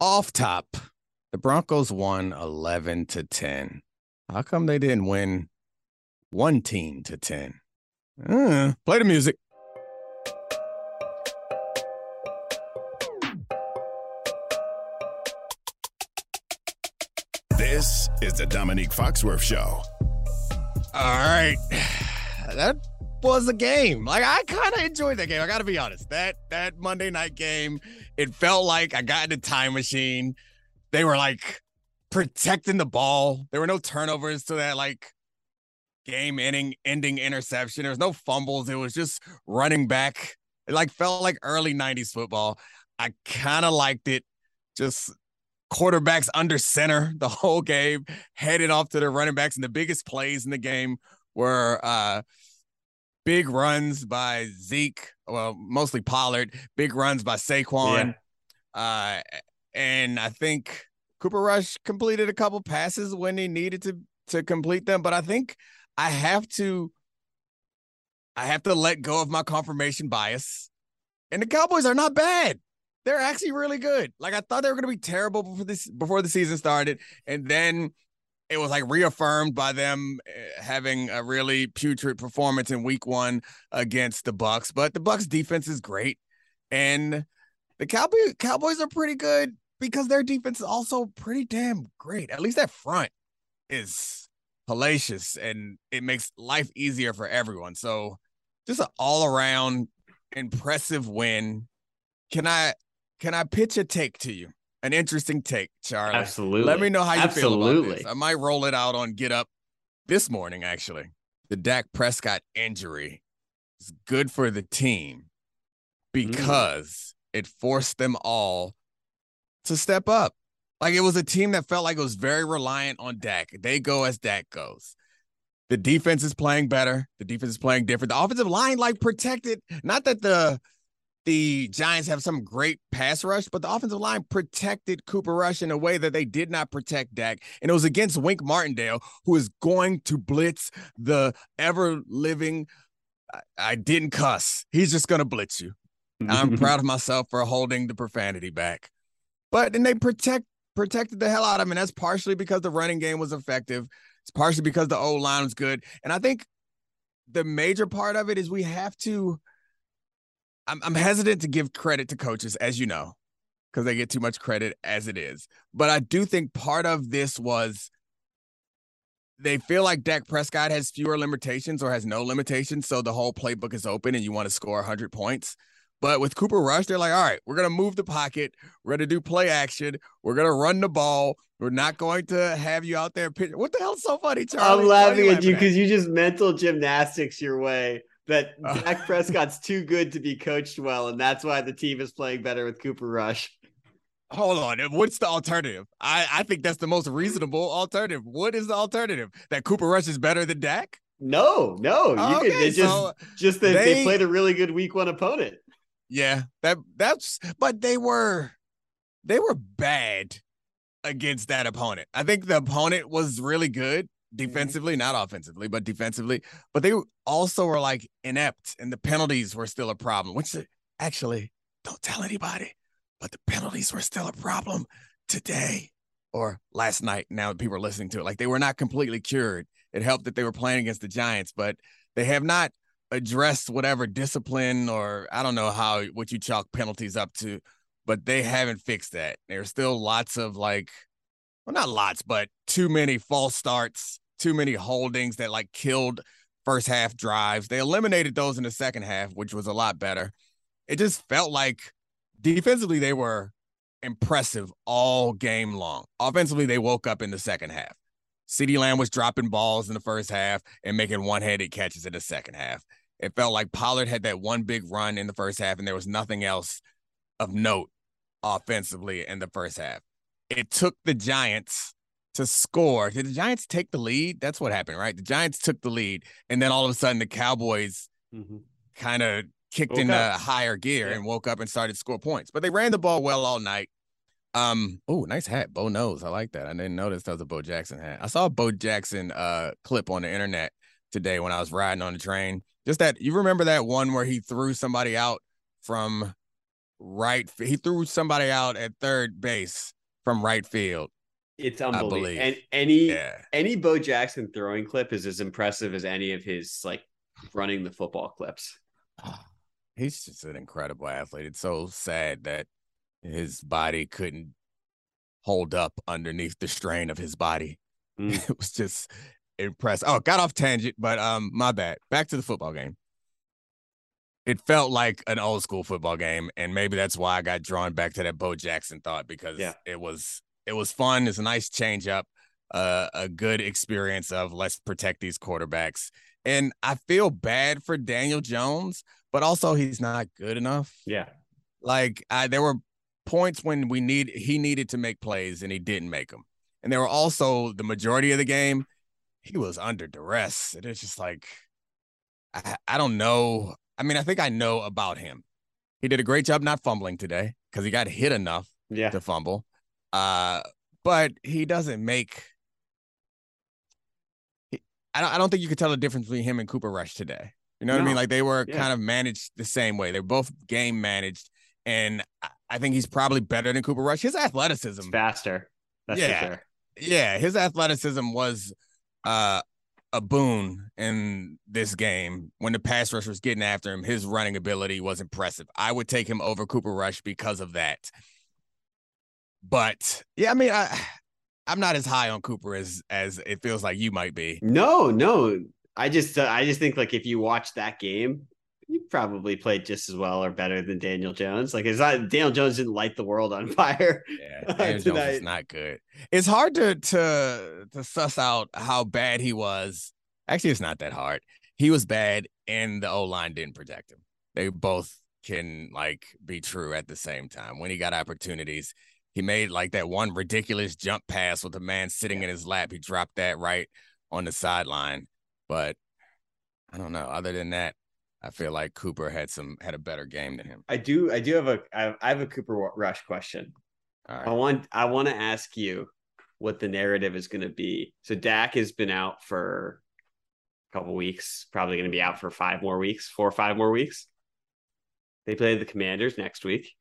Off top, the Broncos won 11 to 10. How come they didn't win one team to 10? Uh, play the music. This is the Dominique Foxworth Show. All right. That was a game. Like I kind of enjoyed that game. I got to be honest. That that Monday night game, it felt like I got in a time machine. They were like protecting the ball. There were no turnovers to that like game ending ending interception. There was no fumbles. It was just running back. It like felt like early 90s football. I kind of liked it. Just quarterbacks under center the whole game, headed off to the running backs, and the biggest plays in the game were uh big runs by Zeke, well, mostly Pollard, big runs by Saquon. Yeah. Uh and I think Cooper Rush completed a couple passes when he needed to to complete them, but I think I have to I have to let go of my confirmation bias. And the Cowboys are not bad. They're actually really good. Like I thought they were going to be terrible before this before the season started, and then it was like reaffirmed by them eh, having a really putrid performance in week one against the Bucks. But the Bucks defense is great. And the Cowboys Cowboys are pretty good because their defense is also pretty damn great. At least that front is hellacious and it makes life easier for everyone. So just an all around impressive win. Can I can I pitch a take to you? An interesting take, Charlie. Absolutely. Let me know how you Absolutely. feel about this. I might roll it out on Get Up this morning, actually. The Dak Prescott injury is good for the team because mm. it forced them all to step up. Like it was a team that felt like it was very reliant on Dak. They go as Dak goes. The defense is playing better. The defense is playing different. The offensive line, like protected. Not that the the Giants have some great pass rush, but the offensive line protected Cooper Rush in a way that they did not protect Dak. And it was against Wink Martindale, who is going to blitz the ever living. I, I didn't cuss. He's just going to blitz you. I'm proud of myself for holding the profanity back. But then they protect protected the hell out of him. And that's partially because the running game was effective. It's partially because the O line was good. And I think the major part of it is we have to I'm, I'm hesitant to give credit to coaches, as you know, because they get too much credit as it is. But I do think part of this was they feel like Dak Prescott has fewer limitations or has no limitations. So the whole playbook is open and you want to score 100 points. But with Cooper Rush, they're like, all right, we're going to move the pocket. We're going to do play action. We're going to run the ball. We're not going to have you out there pitch. What the hell's so funny, Charlie? I'm laughing at you because you just mental gymnastics your way that uh. Dak Prescott's too good to be coached well, and that's why the team is playing better with Cooper Rush. Hold on. What's the alternative? I, I think that's the most reasonable alternative. What is the alternative? That Cooper Rush is better than Dak? No, no. You okay, can, just so just that they, they played a really good week one opponent. Yeah, that that's but they were they were bad against that opponent. I think the opponent was really good. Mm-hmm. defensively, not offensively, but defensively. But they also were like inept, and the penalties were still a problem. Which uh, actually, don't tell anybody, but the penalties were still a problem today or last night. Now that people are listening to it, like they were not completely cured. It helped that they were playing against the Giants, but they have not addressed whatever discipline or I don't know how what you chalk penalties up to, but they haven't fixed that. There's still lots of like well, not lots, but too many false starts, too many holdings that like killed first half drives. They eliminated those in the second half, which was a lot better. It just felt like defensively they were impressive all game long. Offensively, they woke up in the second half. CeeDee Lamb was dropping balls in the first half and making one-handed catches in the second half. It felt like Pollard had that one big run in the first half, and there was nothing else of note offensively in the first half it took the Giants to score. Did the Giants take the lead? That's what happened, right? The Giants took the lead, and then all of a sudden the Cowboys mm-hmm. kind of kicked woke in up. higher gear yeah. and woke up and started to score points. But they ran the ball well all night. Um, oh, nice hat, Bo knows. I like that. I didn't notice that was a Bo Jackson hat. I saw a Bo Jackson uh clip on the internet today when I was riding on the train. Just that you remember that one where he threw somebody out from right. He threw somebody out at third base from right field. It's unbelievable. And any Yeah. any Bo Jackson throwing clip is as impressive as any of his like running the football clips. He's just an incredible athlete. It's so sad that his body couldn't hold up underneath the strain of his body. Mm. It was just impressive. Oh, got off tangent, but um, my bad. Back to the football game. It felt like an old school football game, and maybe that's why I got drawn back to that Bo Jackson thought because Yeah. it was it was fun. It's a nice change up, uh, a good experience of let's protect these quarterbacks. And I feel bad for Daniel Jones, but also he's not good enough. Yeah. Like I, there were points when we need he needed to make plays and he didn't make them. And there were also the majority of the game he was under duress. And it's just like I, I don't know. I mean, I think I know about him. He did a great job not fumbling today because he got hit enough Yeah. to fumble. Uh, but he doesn't make. he- I don't. I don't think you could tell the difference between him and Cooper Rush today. You know what I mean? Like they were Yeah. kind of managed the same way. They're both game managed, and I- think he's probably better than Cooper Rush. His athleticism, It's faster. That's Yeah. for sure. yeah, his athleticism was uh, a boon in this game. When the pass rush was getting after him, his running ability was impressive. I would take him over Cooper Rush because of that. But yeah, I mean, I I'm not as high on Cooper as as it feels like you might be. No, no. I just uh, I just think like if you watch that game, you probably played just as well or better than Daniel Jones. Like it's not Daniel Jones didn't light the world on fire. Yeah, uh, Daniel Jones is not good. It's hard to to to suss out how bad he was. Actually, it's not that hard. He was bad, and the O line didn't protect him. They both can like be true at the same time. When he got opportunities, he made like that one ridiculous jump pass with a man sitting in his lap. He dropped that right on the sideline. But I don't know. Other than that, I feel like Cooper had some had a better game than him. I do I do have a. I have a Cooper Rush question. All I want I want to ask you what the narrative is going to be. So Dak has been out for a couple weeks, probably going to be out for five more weeks, four or five more weeks. They play the Commanders next week.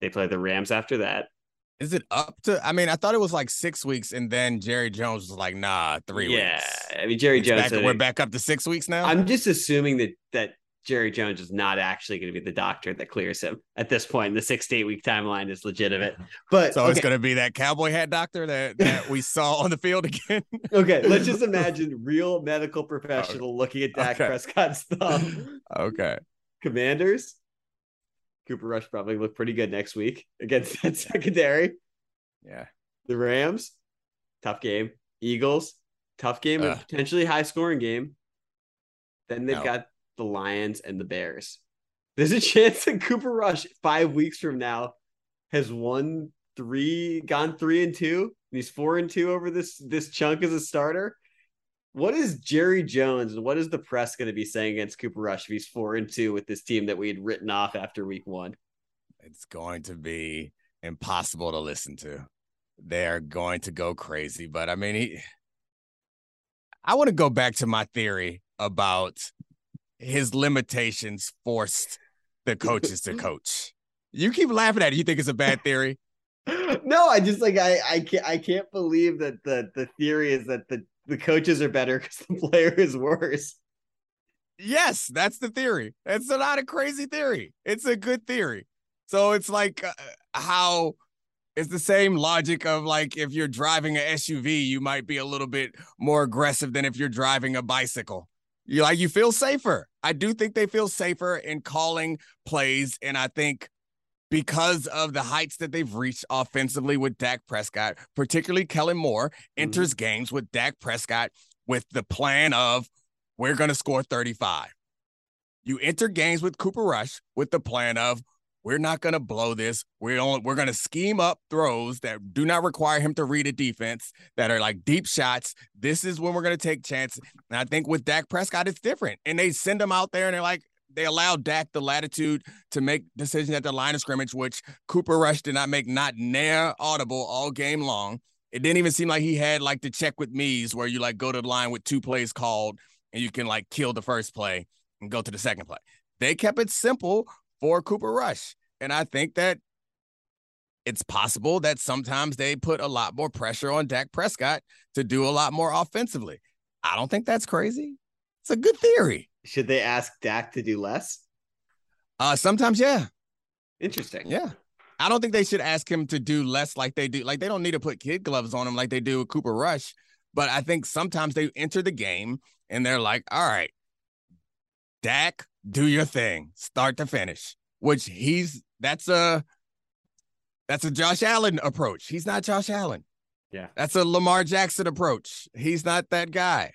They play the Rams after that. Is it up to? I mean, I thought it was like six weeks, and then Jerry Jones was like, "Nah, three yeah, weeks." Yeah, I mean Jerry It's Jones. back- said we're uh, back up to six weeks now. I'm just assuming that that Jerry Jones is not actually going to be the doctor that clears him at this point. The six to eight week timeline is legitimate. But so it's okay, gonna be that cowboy hat doctor that that we saw on the field again. okay, let's just imagine real medical professional looking at Dak Okay. Prescott's thumb. okay. Commanders. Cooper Rush probably look pretty good next week against that secondary. Yeah. The Rams, tough game. Eagles, tough game, a potentially high scoring game. Then they've No. got the Lions and the Bears. There's a chance that Cooper Rush five weeks from now has won three, gone three and two. And he's four and two over this this chunk as a starter. What is Jerry Jones and what is the press going to be saying against Cooper Rush if he's four and two with this team that we had written off after week one? It's going to be impossible to listen to. They are going to go crazy. But I mean, he, I want to go back to my theory about his limitations forced the coaches to coach. You keep laughing at it. You think it's a bad theory? no, I just like I I can't I can't believe that the the theory is that the the coaches are better because the player is worse. Yes, that's the theory. It's not a crazy theory. It's a good theory. So it's like uh, how it's the same logic of like if you're driving an SUV, you might be a little bit more aggressive than if you're driving a bicycle. You like you feel safer. I do think they feel safer in calling plays, and I think because of the heights that they've reached offensively with Dak Prescott, particularly Kellen Moore mm-hmm. enters games with Dak Prescott with the plan of we're going to score 35. You enter games with Cooper Rush with the plan of we're not going to blow this. We're only, we're going to scheme up throws that do not require him to read a defense that are like deep shots. This is when we're going to take chances. And I think with Dak Prescott, it's different. And they send him out there and they're like, they allowed Dak the latitude to make decisions at the line of scrimmage, which Cooper Rush did not make not near audible all game long. It didn't even seem like he had like the check with me's where you like go to the line with two plays called and you can like kill the first play and go to the second play. They kept it simple for Cooper Rush. And I think that it's possible that sometimes they put a lot more pressure on Dak Prescott to do a lot more offensively. I don't think that's crazy. It's a good theory. Should they ask Dak to do less? Uh sometimes yeah. Interesting. Yeah. I don't think they should ask him to do less like they do. Like they don't need to put kid gloves on him like they do with Cooper Rush. But I think sometimes they enter the game and they're like, all right, Dak, do your thing, start to finish. Which he's that's a that's a Josh Allen approach. He's not Josh Allen. Yeah. That's a Lamar Jackson approach. He's not that guy.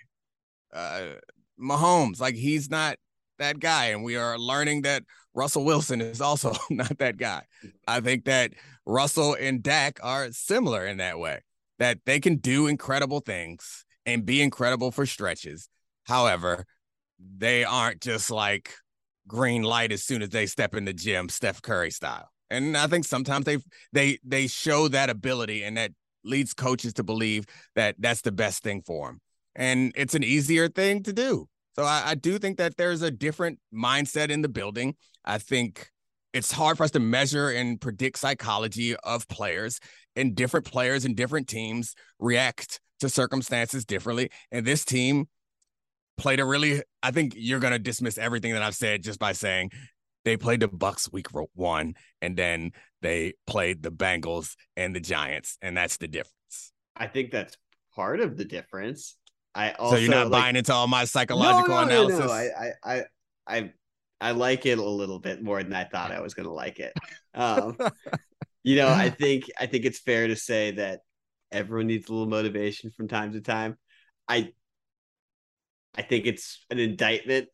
Uh Mahomes, like he's not that guy. And we are learning that Russell Wilson is also not that guy. I think that Russell and Dak are similar in that way, that they can do incredible things and be incredible for stretches. However, they aren't just like green light as soon as they step in the gym, Steph Curry style. And I think sometimes they they they show that ability and that leads coaches to believe that that's the best thing for them. And it's an easier thing to do. So I, I do think that there's a different mindset in the building. I think it's hard for us to measure and predict psychology of players and different players and different teams react to circumstances differently. And this team played a really I think you're going to dismiss everything that I've said just by saying they played the Bucks week 1 and then they played the Bengals and the Giants and that's the difference. I think that's part of the difference. I also So you're not like, buying into all my psychological no, no, analysis. No, no. I, I, I, I, like it a little bit more than I thought I was going to like it. Um, you know, I think I think it's fair to say that everyone needs a little motivation from time to time. I, I think it's an indictment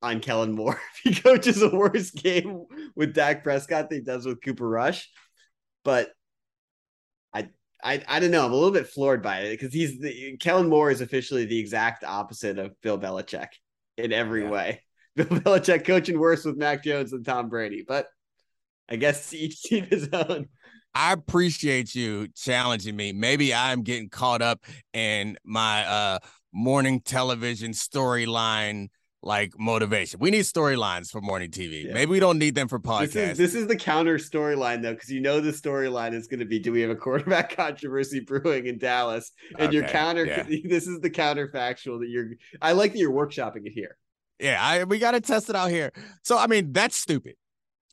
on Kellen Moore if he coaches a worse game with Dak Prescott than he does with Cooper Rush. But I I, don't know. I'm a little bit floored by it because he's the Kellen Moore is officially the exact opposite of Bill Belichick in every Yeah. way. Bill Belichick coaching worse with Mac Jones than Tom Brady, but I guess each team his own. I appreciate you challenging me. Maybe I'm getting caught up in my uh morning television storyline like motivation. We need storylines for morning TV. Yeah. Maybe we don't need them for podcasts. This is this is the counter storyline though, because you know the storyline is going to be: Do we have a quarterback controversy brewing in Dallas? And your counter, yeah. this is the counterfactual that you're. I like that you're workshopping it here. yeah, I we got to test it out here. So I mean, that's stupid.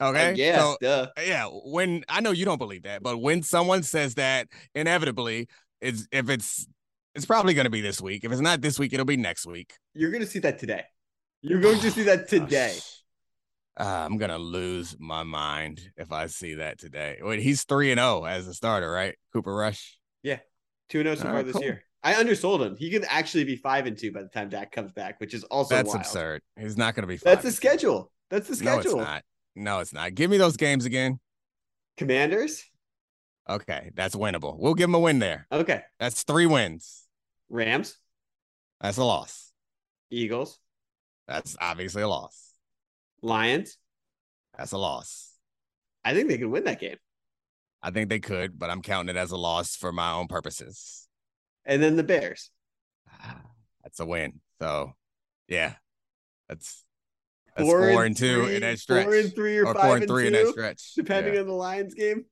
Okay? yeah, So duh. Uh, yeah, when I know you don't believe that, but when someone says that, inevitably, it's if it's it's probably going to be this week. If it's not this week, it'll be next week. You're going to see that today. You're going to see that today. Uh, I'm gonna lose my mind if I see that today. Wait, he's three and zero as a starter, right? Cooper Rush. Yeah, Two and zero so All far right, this cool. year. I undersold him. He could actually be five and two by the time Dak comes back, which is also That's wild. absurd. He's not gonna be. That's the and two. schedule. That's the schedule. No, it's schedule. not. No, it's not. Give me those games again. Commanders. Okay, that's winnable. We'll give him a win there. Okay. That's three wins. Rams. That's a loss. Eagles. That's obviously a loss. Lions. That's a loss. I think they could win that game. I think they could, but I'm counting it as a loss for my own purposes. And then the Bears. Ah, that's a win. So, yeah, that's that's four, and two three- in that stretch. Four and three or, or four and and three in that stretch. depending Yeah. on the Lions game.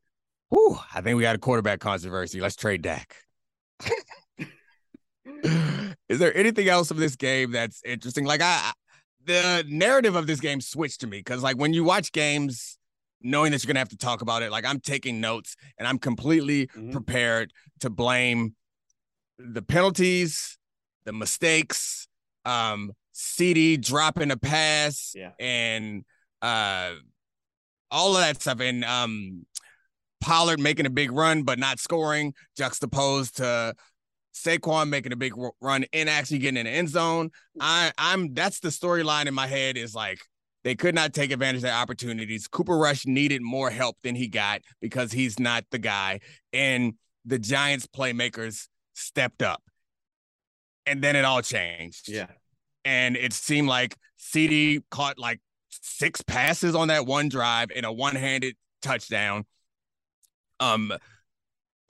Whew, I think we got a quarterback controversy. Let's trade Dak. Is there anything else of this game that's interesting? Like I- the narrative of this game switched to me because like when you watch games, knowing that you're gonna have to talk about it, like I'm taking notes and I'm completely Mhm. prepared to blame the penalties, the mistakes, um, CeeDee dropping a pass, Yeah. and uh, all of that stuff, and um, Pollard making a big run but not scoring, juxtaposed to Saquon making a big run and actually getting in the end zone. I, I'm that's the storyline in my head is like they could not take advantage of their opportunities. Cooper Rush needed more help than he got because he's not the guy, and the Giants playmakers stepped up, and then it all changed Yeah. and it seemed like CeeDee caught like six passes on that one drive and a one-handed touchdown. Um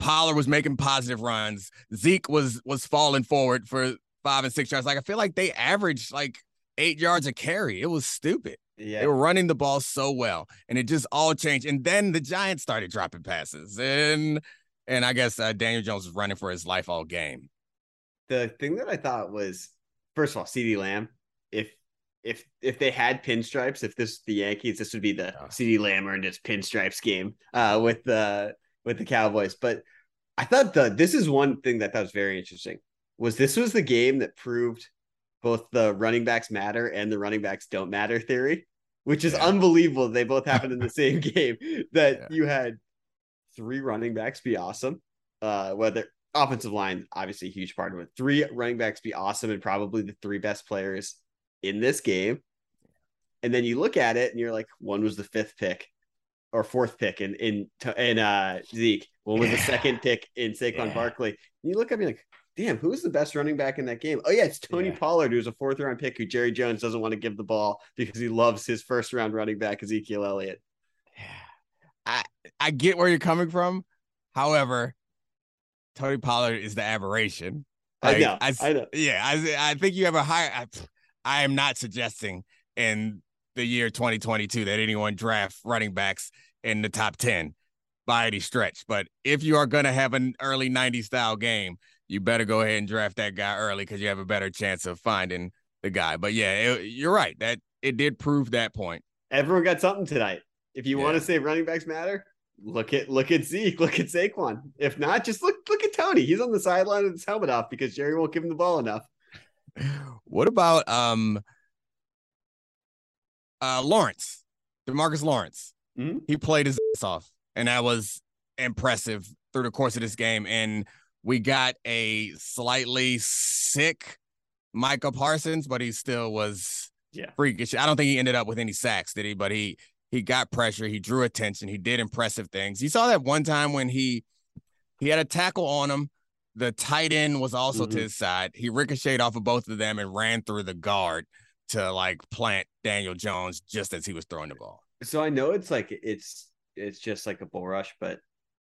Pollard was making positive runs. Zeke was was falling forward for five and six yards. Like I feel like they averaged like eight yards a carry. It was stupid. Yeah. They were running the ball so well, and it just all changed. And then the Giants started dropping passes, and and I guess uh, Daniel Jones was running for his life all game. The thing that I thought was, first of all, CeeDee Lamb. If if if they had pinstripes, if this the Yankees, this would be the. CeeDee Lamb earned his pinstripes game uh, with the with the Cowboys. But I thought the this is one thing that thought was very interesting was this was the game that proved both the running backs matter and the running backs don't matter theory, which is Yeah. unbelievable. They both happened in the same game. That Yeah. you had three running backs be awesome, uh, whether offensive line obviously a huge part of it. Three running backs be awesome and probably the three best players in this game. And then you look at it and you're like, one was the fifth pick or fourth pick in in in uh Zeke. One was the second pick in Saquon Yeah. Barkley. And you look at me like, damn, who's the best running back in that game? Oh yeah, it's Tony Yeah. Pollard, who's a fourth round pick who Jerry Jones doesn't want to give the ball because he loves his first round running back Ezekiel Elliott. Yeah. I I get where you're coming from. However, Tony Pollard is the aberration. I Like, know, s- I know. Yeah, I, I think you have a higher. I, I am not suggesting in the year 2022 that anyone draft running backs in the top 10 by any stretch. But if you are going to have an early 90s style game, you better go ahead and draft that guy early because you have a better chance of finding the guy. But yeah, it, you're right. That it did prove that point. Everyone got something tonight. If you want to say running backs matter, look at look at Zeke, look at Saquon. If not, just look look at Tony. He's on the sideline with his helmet off because Jerry won't give him the ball enough. What about um uh Lawrence, Demarcus Lawrence? Mhm. He played his ass off, and that was impressive through the course of this game. And we got a slightly sick Micah Parsons, but he still was Yeah. freakish. I don't think he ended up with any sacks, did he? But he he got pressure, he drew attention, he did impressive things. You saw that one time when he he had a tackle on him. The tight end was also Mhm. to his side. He ricocheted off of both of them and ran through the guard to like plant Daniel Jones just as he was throwing the ball. So I know it's like it's it's just like a bull rush, but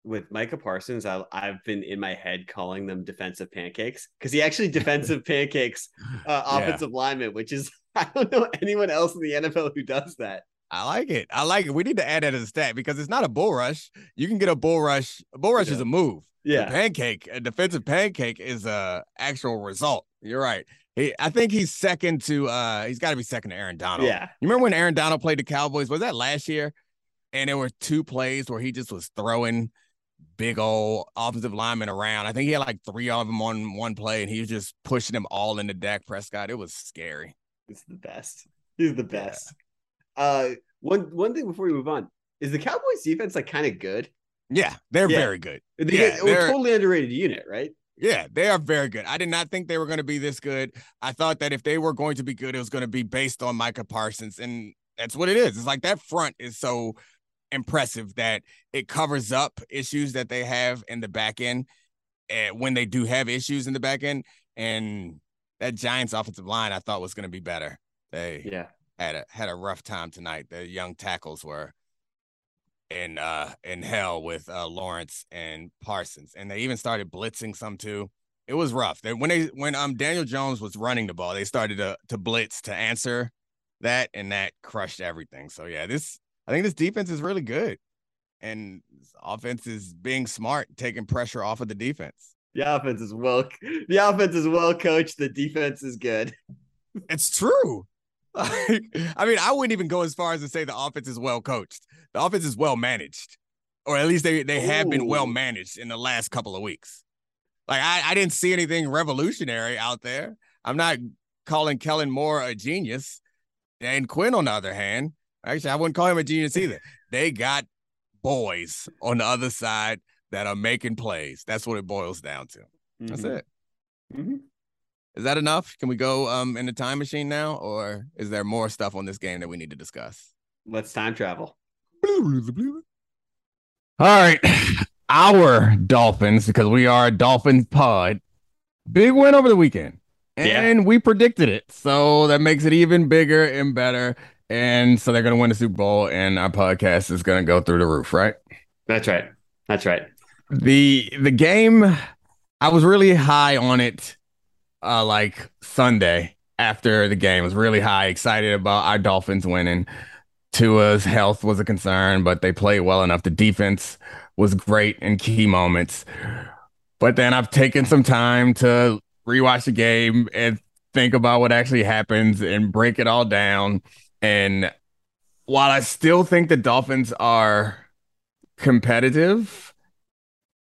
with Micah Parsons, I, I've been in my head calling them defensive pancakes because he actually defensive pancakes uh, Yeah. offensive lineman, which is I don't know anyone else in the NFL who does that. I like it. I like it. We need to add that as a stat because it's not a bull rush. You can get a bull rush. A bull rush is a move. A Yeah, pancake, a defensive pancake is a actual result. You're right. He, I think he's second to uh he's got to be second to Aaron Donald. yeah, You remember when Aaron Donald played the Cowboys? Was that last year? And there were two plays where he just was throwing big old offensive linemen around. I think he had like three of them on one play, and he was just pushing them all into Dak Prescott. It was scary. he's the best. He's the best. Uh, one one thing before we move on is the Cowboys defense like kind of good. Yeah, they're Yeah. very good. They Yeah, they're- totally underrated unit, right? Yeah, they are very good. I did not think they were going to be this good. I thought that if they were going to be good, it was going to be based on Micah Parsons. And that's what it is. It's like that front is so impressive that it covers up issues that they have in the back end and when they do have issues in the back end. And that Giants offensive line I thought was going to be better. They Yeah, had a had a rough time tonight. The young tackles were in uh in hell with uh Lawrence and Parsons. And they even started blitzing some too. It was rough. They, when they when um Daniel Jones was running the ball, they started to to blitz to answer that and that crushed everything. So yeah, this I think this defense is really good. And offense is being smart, taking pressure off of the defense. the offense is well. The offense is well coached. The defense is good. It's true. I mean, I wouldn't even go as far as to say the offense is well coached. The offense is well managed, or at least they they have been well managed in the last couple of weeks. Like I, I didn't see anything revolutionary out there. I'm not calling Kellen Moore a genius, and Quinn on the other hand, actually I wouldn't call him a genius either. They got boys on the other side that are making plays. That's what it boils down to. That's Mhm. it. Mhm. Is that enough? Can we go um in the time machine now, or is there more stuff on this game that we need to discuss? Let's time travel. All right, our Dolphins, because we are a Dolphins pod, big win over the weekend, Yeah. and we predicted it, so that makes it even bigger and better. And so they're gonna win the Super Bowl, and our podcast is gonna go through the roof, right? That's right. That's right. the the game i was really high on it uh like sunday after the game. Was really high, excited about our Dolphins winning. Tua's health was a concern, but they played well enough. The defense was great in key moments. But then I've taken some time to rewatch the game and think about what actually happens and break it all down. And while I still think the Dolphins are competitive,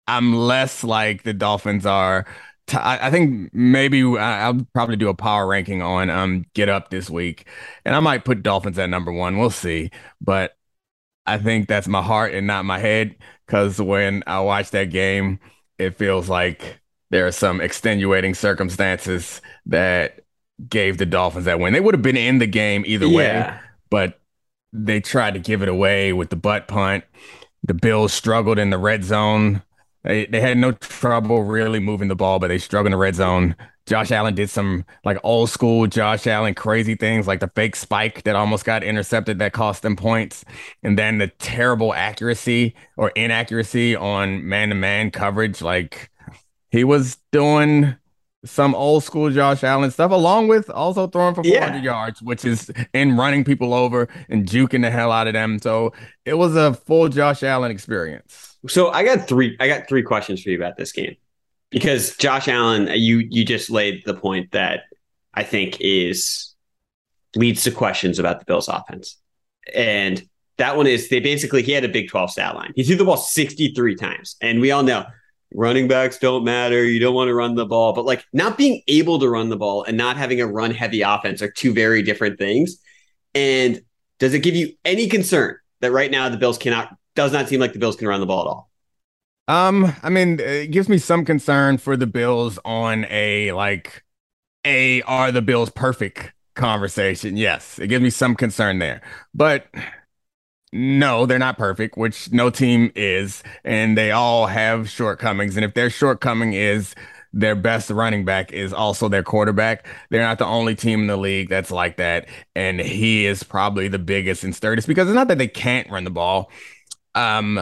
I'm less like the Dolphins are. I think maybe I'll probably do a power ranking on um Get Up this week, and I might put Dolphins at number one. We'll see, but I think that's my heart and not my head because when I watch that game, it feels like there are some extenuating circumstances that gave the Dolphins that win. They would have been in the game either yeah. way, but they tried to give it away with the butt punt. The Bills struggled in the red zone. They they had no trouble really moving the ball, but they struggled in the red zone. Josh Allen did some like old school Josh Allen crazy things, like the fake spike that almost got intercepted that cost them points, and then the terrible accuracy or inaccuracy on man to man coverage. Like he was doing some old school Josh Allen stuff, along with also throwing for 400 yeah. yards, which is in running people over and juking the hell out of them. So it was a full Josh Allen experience. So I got three. I got three questions for you about this game because Josh Allen, you you just laid the point that I think is leads to questions about the Bills' offense, and that one is they basically he had a Big 12 stat line. He threw the ball 63 times, and we all know running backs don't matter. You don't want to run the ball, but like not being able to run the ball and not having a run heavy offense are two very different things. And does it give you any concern that right now the Bills cannot, does not seem like the Bills can run the ball at all? Um, I mean, it gives me some concern for the Bills on a like a are the Bills perfect conversation. Yes, it gives me some concern there. But no, they're not perfect, which no team is, and they all have shortcomings. And if their shortcoming is their best running back is also their quarterback, they're not the only team in the league that's like that. And he is probably the biggest and sturdiest because it's not that they can't run the ball. Um,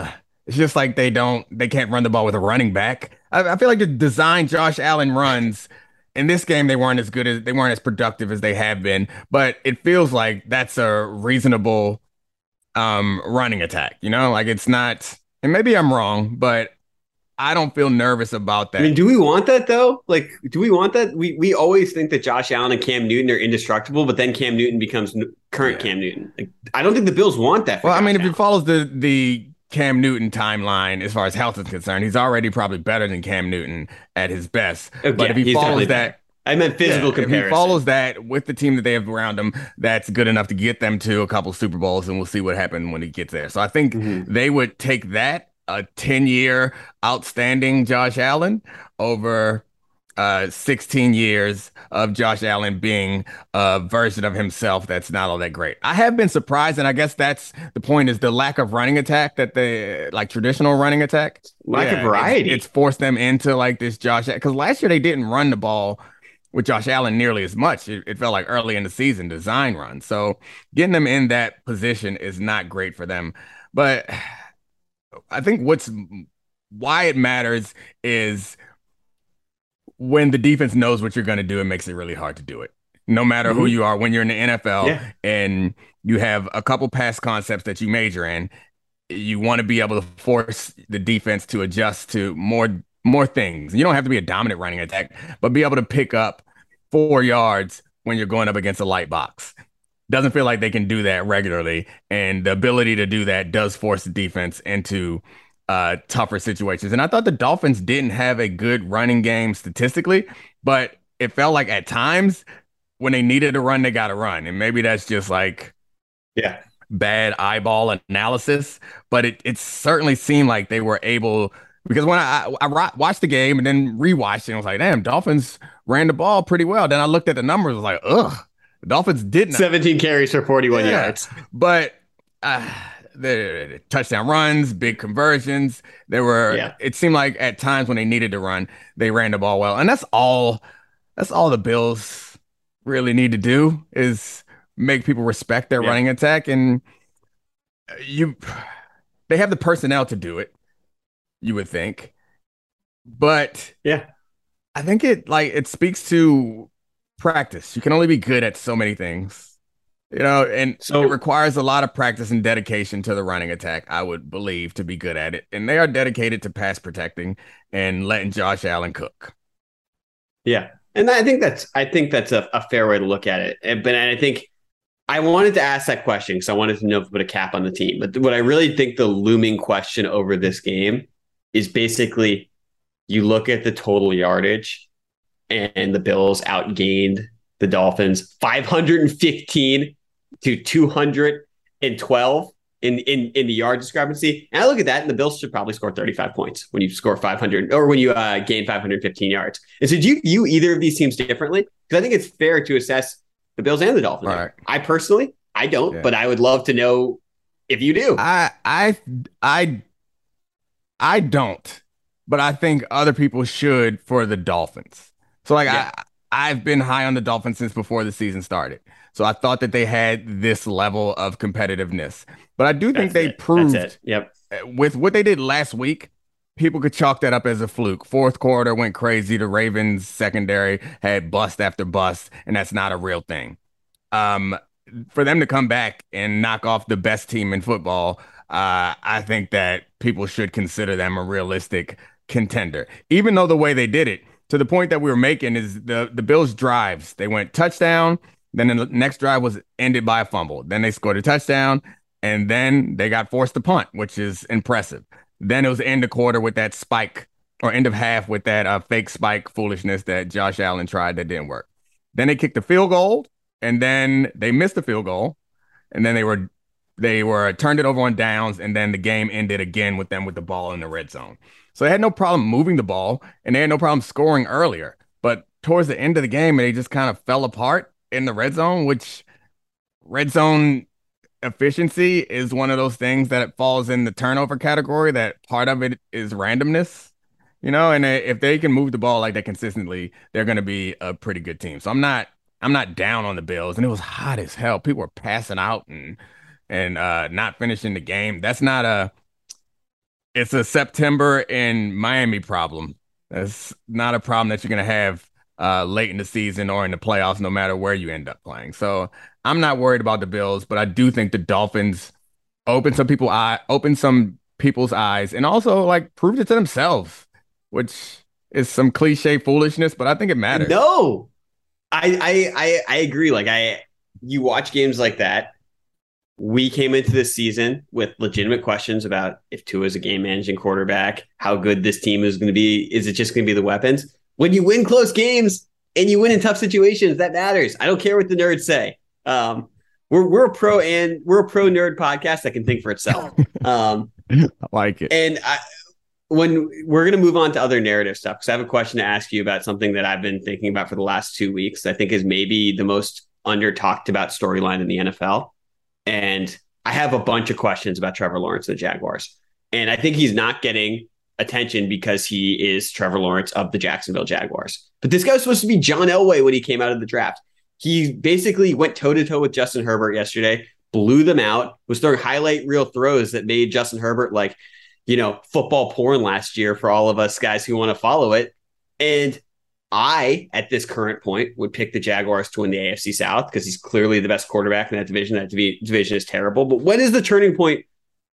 it's just like they don't, they can't run the ball with a running back. I, I feel like the design Josh Allen runs in this game they weren't as good as they weren't as productive as they have been, but it feels like that's a reasonable um running attack. You know, like it's not. And maybe I'm wrong, but I don't feel nervous about that. I mean, do we want that though? Like, do we want that? We we always think that Josh Allen and Cam Newton are indestructible, but then Cam Newton becomes current yeah. Cam Newton. Like, I don't think the Bills want that. well, I mean, Allen. if he follows the the Cam Newton timeline as far as health is concerned, he's already probably better than Cam Newton at his best. Okay, but if he follows that, I meant physical yeah, comparison. If he follows that with the team that they have around him, that's good enough to get them to a couple Super Bowls, and we'll see what happens when he gets there. So I think mm-hmm. they would take that a 10 year outstanding Josh Allen over uh, 16 years of Josh Allen being a version of himself that's not all that great. I have been surprised, and I guess that's the point is the lack of running attack that they like traditional running attack. Lack yeah, of variety. It's, it's, forced them into like this Josh because last year they didn't run the ball with Josh Allen nearly as much. It, it, felt like early in the season design run. So getting them in that position is not great for them. But I think what's why it matters is when the defense knows what you're going to do, it makes it really hard to do it. No matter mm-hmm. who you are, when you're in the NFL yeah. and you have a couple pass concepts that you major in, you want to be able to force the defense to adjust to more more things. You don't have to be a dominant running attack, but be able to pick up four yards when you're going up against a light box. Doesn't feel like they can do that regularly. And the ability to do that does force the defense into uh, tougher situations. And I thought the Dolphins didn't have a good running game statistically, but it felt like at times when they needed to run, they got to run. And maybe that's just like, yeah, bad eyeball analysis. But it, it certainly seemed like they were able because when I, I watched the game and then rewatched it, I was like, damn, Dolphins ran the ball pretty well. Then I looked at the numbers, I was like, ugh, the Dolphins didn't. 17 carries for 41 yeah. yards. But uh, the touchdown runs, big conversions. There were, yeah. it seemed like at times when they needed to run, they ran the ball well. And that's all, that's all the Bills really need to do is make people respect their yeah. running attack. And you, they have the personnel to do it you would think. But yeah, I think it like it speaks to practice. You can only be good at so many things. You know, and so it requires a lot of practice and dedication to the running attack, I would believe, to be good at it. And they are dedicated to pass protecting and letting Josh Allen cook. Yeah. And I think that's I think that's a, a fair way to look at it. Eh, but I think I wanted to ask that question because I wanted to know if we put a cap on the team. But what I really think the looming question over this game is basically you look at the total yardage and the Bills outgained the Dolphins 515 to 212 in, in, in the yard discrepancy. And I look at that, and the Bills should probably score 35 points when you score 500 or when you uh, gain 515 yards. And so, do you view either of these teams differently? Because I think it's fair to assess the Bills and the Dolphins. Right. I personally, I don't, yeah. but I would love to know if you do. I, I, I, I don't, but I think other people should for the Dolphins. So, like, yeah. I, I've been high on the Dolphins since before the season started. So I thought that they had this level of competitiveness. But I do think That's they it. proved Yep. With what they did last week, people could chalk that up as a fluke. Fourth quarter went crazy. The Ravens secondary had bust after bust, and that's not a real thing. Um, for them to come back and knock off the best team in football, uh, I think that people should consider them a realistic contender. Even though the way they did it, to the point that we were making is the the Bills drives. They went touchdown, then the next drive was ended by a fumble. Then they scored a touchdown, and then they got forced to punt, which is impressive. Then it was end of quarter with that spike or end of half with that uh, fake spike foolishness that Josh Allen tried that didn't work. Then they kicked the field goal, and then they missed the field goal, and then they were they were uh, turned it over on downs, and then the game ended again with them with the ball in the red zone. So they had no problem moving the ball and they had no problem scoring earlier. But towards the end of the game, they just kind of fell apart in the red zone, which red zone efficiency is one of those things that it falls in the turnover category that part of it is randomness you know and uh, if they can move the ball like that consistently they're going to be a pretty good team so i'm not i'm not down on the bills and it was hot as hell people were passing out and and uh not finishing the game that's not a it's a September in Miami problem. That's not a problem that you're going to have uh, late in the season or in the playoffs, no matter where you end up playing. So I'm not worried about the Bills, but I do think the Dolphins open some people eye, open some people's eyes, and also like proved it to themselves, which is some cliche foolishness, but I think it matters. No, I I I, I agree. Like I, you watch games like that, we came into this season with legitimate questions about if Tua is a game managing quarterback, how good this team is going to be. Is it just going to be the weapons? When you win close games and you win in tough situations, that matters. I don't care what the nerds say. Um, we're we're a pro and we're a pro nerd podcast that can think for itself. Um, I like it. And I, when we're going to move on to other narrative stuff, because I have a question to ask you about something that I've been thinking about for the last two weeks. I think is maybe the most under talked about storyline in the NFL and I have a bunch of questions about Trevor Lawrence and the Jaguars. And I think he's not getting attention because he is Trevor Lawrence of the Jacksonville Jaguars. But this guy was supposed to be John Elway when he came out of the draft. He basically went toe to toe with Justin Herbert yesterday, blew them out, was throwing highlight reel throws that made Justin Herbert like, you know, football porn last year for all of us guys who want to follow it. And I, at this current point, would pick the Jaguars to win the AFC South because he's clearly the best quarterback in that division. That div- division is terrible. But when is the turning point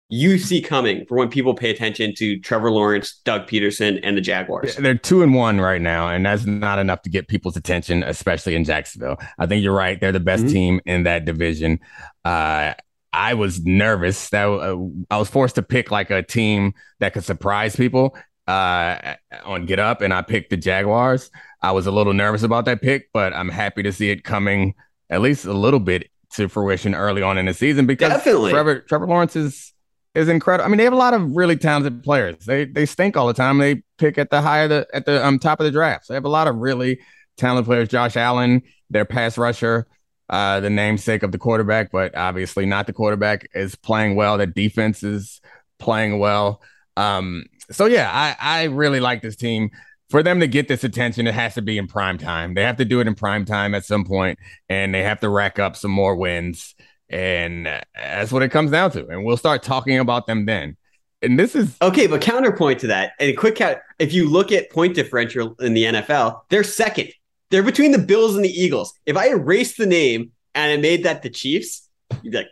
you see coming for when people pay attention to Trevor Lawrence, Doug Pederson, and the Jaguars? They're two and one right now, and that's not enough to get people's attention, especially in Jacksonville. I think you're right; they're the best mm-hmm. team in that division. Uh, I was nervous that uh, I was forced to pick like a team that could surprise people, uh, on Get Up, and I picked the Jaguars. I was a little nervous about that pick, but I'm happy to see it coming at least a little bit to fruition early on in the season because Definitely. Trevor Trevor Lawrence is is incredible. I mean, they have a lot of really talented players. They they stink all the time. They pick at the high of the at the um, top of the draft. So they have a lot of really talented players. Josh Allen, their pass rusher, uh, the namesake of the quarterback, but obviously not the quarterback, is playing well. The defense is playing well. Um, so yeah, I, I really like this team. For them to get this attention, it has to be in prime time. They have to do it in prime time at some point, and they have to rack up some more wins. And that's what it comes down to. And we'll start talking about them then. And this is okay, but counterpoint to that, and a quick count. If you look at point differential in the NFL, they're second They're between the Bills and the Eagles. If I erased the name and I made that the Chiefs, you'd be like,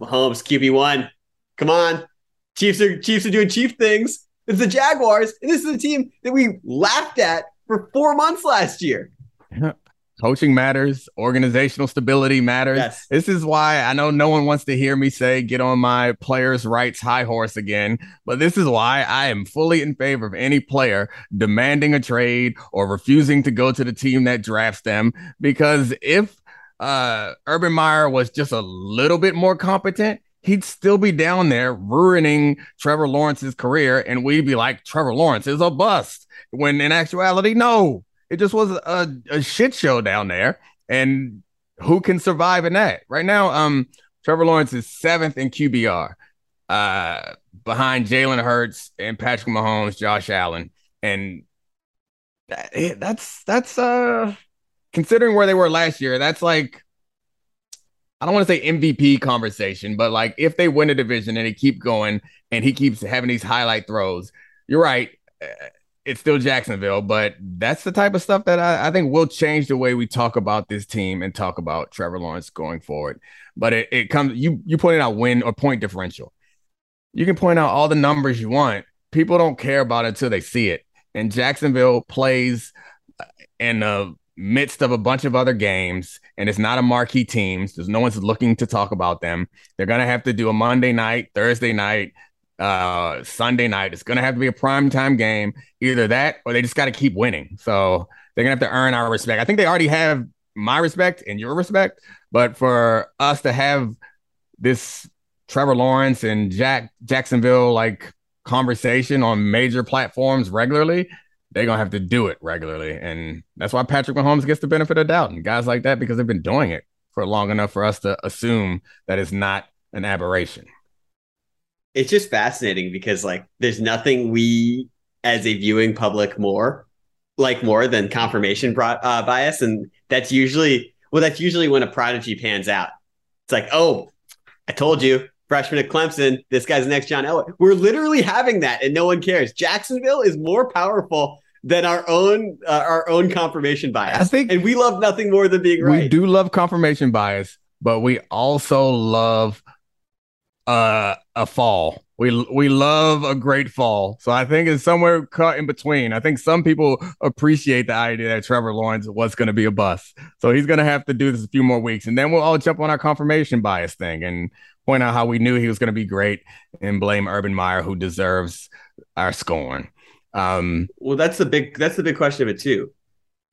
Mahomes, QB1. Come on. Chiefs are Chiefs are doing Chief things. It's the Jaguars, and this is a team that we laughed at for four months last year. Coaching matters, organizational stability matters. Yes. This is why I know no one wants to hear me say get on my players' rights high horse again, but this is why I am fully in favor of any player demanding a trade or refusing to go to the team that drafts them. Because if uh, Urban Meyer was just a little bit more competent, he'd still be down there ruining Trevor Lawrence's career, and we'd be like, Trevor Lawrence is a bust. When in actuality, no, it just was a, a shit show down there. And who can survive in that? Right now, um, Trevor Lawrence is seventh in QBR, uh, behind Jalen Hurts and Patrick Mahomes, Josh Allen, and that, that's that's uh considering where they were last year, that's like I don't want to say MVP conversation, but like if they win a division and they keep going and he keeps having these highlight throws, you're right. Uh, it's still Jacksonville, but that's the type of stuff that I, I, think will change the way we talk about this team and talk about Trevor Lawrence going forward. But it, it comes you you pointed out win or point differential. You can point out all the numbers you want. People don't care about it until they see it. And Jacksonville plays in a midst of a bunch of other games, and it's not a marquee team. There's no one's looking to talk about them. They're gonna have to do a Monday night, Thursday night, uh, Sunday night. It's gonna have to be a prime time game. Either that, or they just got to keep winning. So they're gonna have to earn our respect. I think they already have my respect and your respect, but for us to have this Trevor Lawrence and Jack Jacksonville like conversation on major platforms regularly, they're gonna have to do it regularly, and that's why Patrick Mahomes gets the benefit of doubt and guys like that because they've been doing it for long enough for us to assume that it's not an aberration. It's just fascinating because like there's nothing we as a viewing public more like more than confirmation uh, bias, and that's usually well, that's usually when a prodigy pans out. It's like, oh, I told you, freshman at Clemson. This guy's the next John Elway. We're literally having that, and no one cares. Jacksonville is more powerful than our own uh, our own confirmation bias. I think, and we love nothing more than being right. We do love confirmation bias, but we also love uh, a fall. We we love a great fall. So I think it's somewhere cut in between. I think some people appreciate the idea that Trevor Lawrence was going to be a bust. So he's going to have to do this a few more weeks, and then we'll all jump on our confirmation bias thing and point out how we knew he was going to be great and blame Urban Meyer, who deserves our scorn. Um, well, that's the big that's the big question of it too.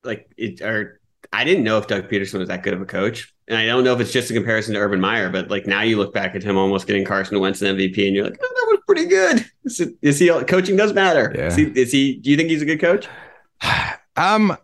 Like, it or I didn't know if Doug Pederson was that good of a coach, and I don't know if it's just a comparison to Urban Meyer, but like now you look back at him almost getting Carson Wentz an MVP, and you're like, oh, that was pretty good. Is, it, is he coaching does matter? Yeah. Is, he, is he? Do you think he's a good coach? Um.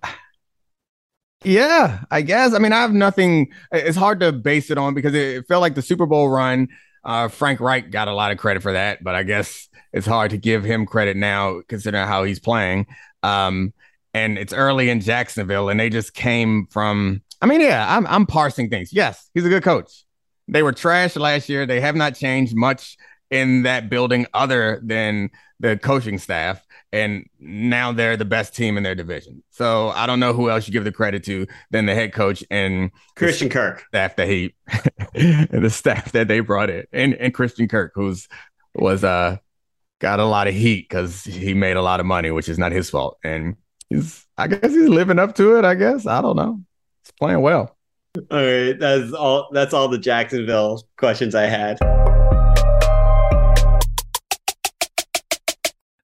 Yeah, I guess. I mean, I have nothing. It's hard to base it on because it felt like the Super Bowl run. Uh, Frank Reich got a lot of credit for that, but I guess it's hard to give him credit now considering how he's playing. Um, and it's early in Jacksonville, and they just came from. I mean, yeah, I'm I'm parsing things. Yes, he's a good coach. They were trash last year. They have not changed much in that building other than the coaching staff. And now they're the best team in their division. So I don't know who else you give the credit to than the head coach and Christian Kirk staff that he and the staff that they brought in and, and Christian Kirk, who's was uh got a lot of heat because he made a lot of money, which is not his fault. And he's, I guess he's living up to it. I guess I don't know. He's playing well. All right, that's all. That's all the Jacksonville questions I had.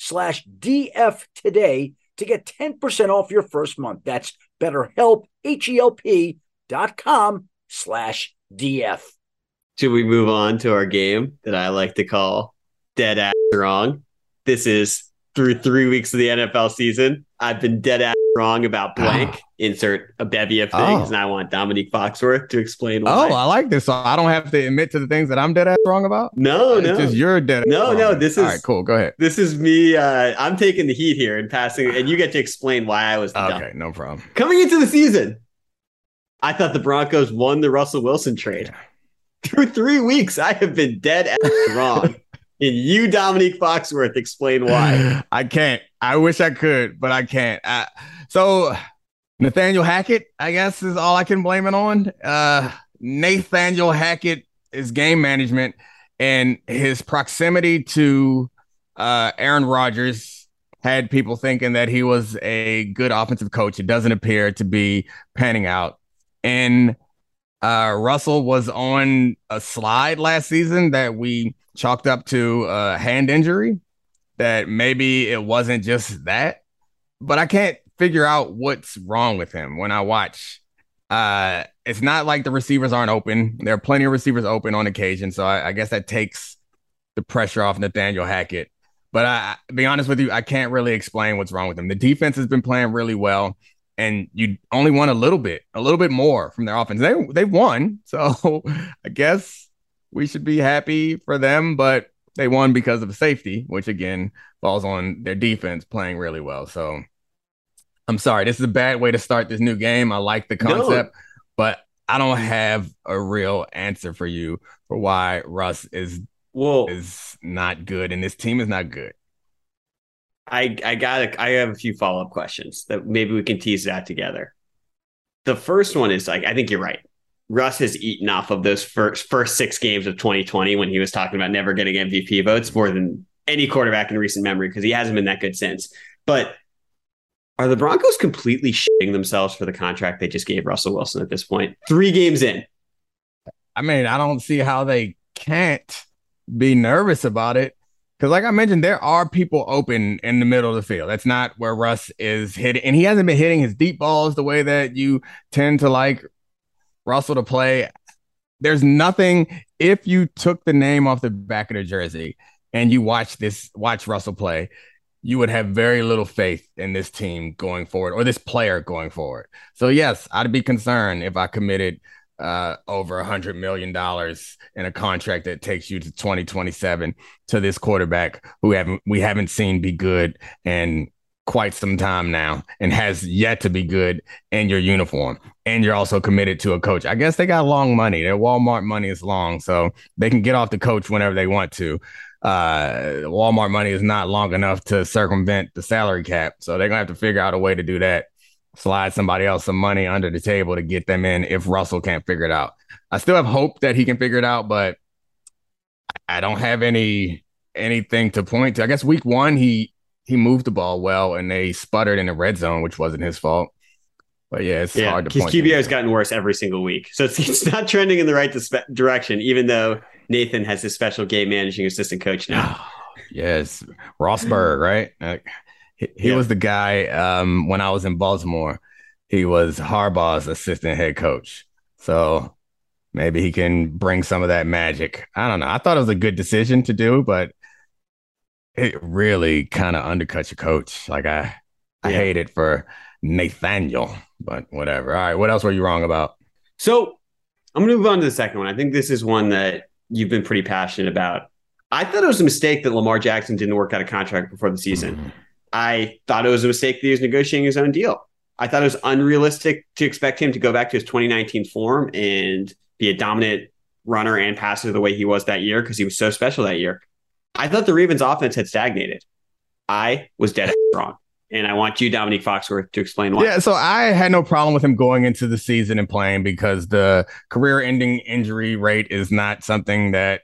slash DF today to get 10% off your first month. That's betterhelp, H-E-L-P dot com slash DF. Should we move on to our game that I like to call Dead Ass Wrong? This is through three weeks of the NFL season. I've been dead ass wrong about blank. Oh. Insert a bevy of things, oh. and I want Dominique Foxworth to explain why. Oh, I like this. So I don't have to admit to the things that I'm dead ass wrong about. No, it's no, just you're dead. No, no. This is all right. Cool. Go ahead. This is me. Uh, I'm taking the heat here and passing, and you get to explain why I was. okay, dumb. no problem. Coming into the season, I thought the Broncos won the Russell Wilson trade. Yeah. Through three weeks, I have been dead ass wrong. And you, Dominique Foxworth, explain why. I can't. I wish I could, but I can't. I, so Nathaniel Hackett, I guess, is all I can blame it on. Uh, Nathaniel Hackett is game management and his proximity to uh, Aaron Rodgers had people thinking that he was a good offensive coach. It doesn't appear to be panning out. And uh, Russell was on a slide last season that we chalked up to a hand injury. That maybe it wasn't just that, but I can't figure out what's wrong with him when I watch. Uh, it's not like the receivers aren't open. There are plenty of receivers open on occasion, so I, I guess that takes the pressure off Nathaniel Hackett. But I, be honest with you, I can't really explain what's wrong with him. The defense has been playing really well and you only won a little bit, a little bit more from their offense. They they won, so I guess we should be happy for them. But they won because of safety, which again falls on their defense playing really well. So I'm sorry, this is a bad way to start this new game. I like the concept, no. but I don't have a real answer for you for why Russ is well is not good and this team is not good. I I got I have a few follow up questions that maybe we can tease that together. The first one is like I think you're right. Russ has eaten off of those first first six games of 2020 when he was talking about never getting MVP votes more than any quarterback in recent memory because he hasn't been that good since. But are the Broncos completely shitting themselves for the contract they just gave Russell Wilson at this point? Three games in. I mean, I don't see how they can't be nervous about it. Because, like I mentioned, there are people open in the middle of the field. That's not where Russ is hitting. And he hasn't been hitting his deep balls the way that you tend to like Russell to play. There's nothing, if you took the name off the back of the jersey and you watch this, watch Russell play, you would have very little faith in this team going forward or this player going forward. So, yes, I'd be concerned if I committed uh, over a hundred million dollars in a contract that takes you to 2027 to this quarterback who haven't we haven't seen be good in quite some time now and has yet to be good in your uniform. And you're also committed to a coach. I guess they got long money. Their Walmart money is long, so they can get off the coach whenever they want to. Uh, Walmart money is not long enough to circumvent the salary cap, so they're gonna have to figure out a way to do that slide somebody else some money under the table to get them in if Russell can't figure it out. I still have hope that he can figure it out, but I don't have any anything to point to. I guess week one he he moved the ball well and they sputtered in the red zone, which wasn't his fault. But yeah, it's yeah, hard to. His QBR has gotten worse every single week, so it's, it's not trending in the right dispe- direction. Even though Nathan has his special game managing assistant coach now. yes, Rosburg, right? Like, he, yeah. was the guy um, when I was in Baltimore. He was Harbaugh's assistant head coach. So maybe he can bring some of that magic. I don't know. I thought it was a good decision to do, but it really kind of undercuts your coach. Like I, I hate it for Nathaniel, but whatever. All right, what else were you wrong about? So I'm gonna move on to the second one. I think this is one that you've been pretty passionate about. I thought it was a mistake that Lamar Jackson didn't work out a contract before the season. Mm-hmm. I thought it was a mistake that he was negotiating his own deal. I thought it was unrealistic to expect him to go back to his 2019 form and be a dominant runner and passer the way he was that year because he was so special that year. I thought the Ravens offense had stagnated. I was dead wrong. And I want you, Dominique Foxworth, to explain why. Yeah, so I had no problem with him going into the season and playing because the career ending injury rate is not something that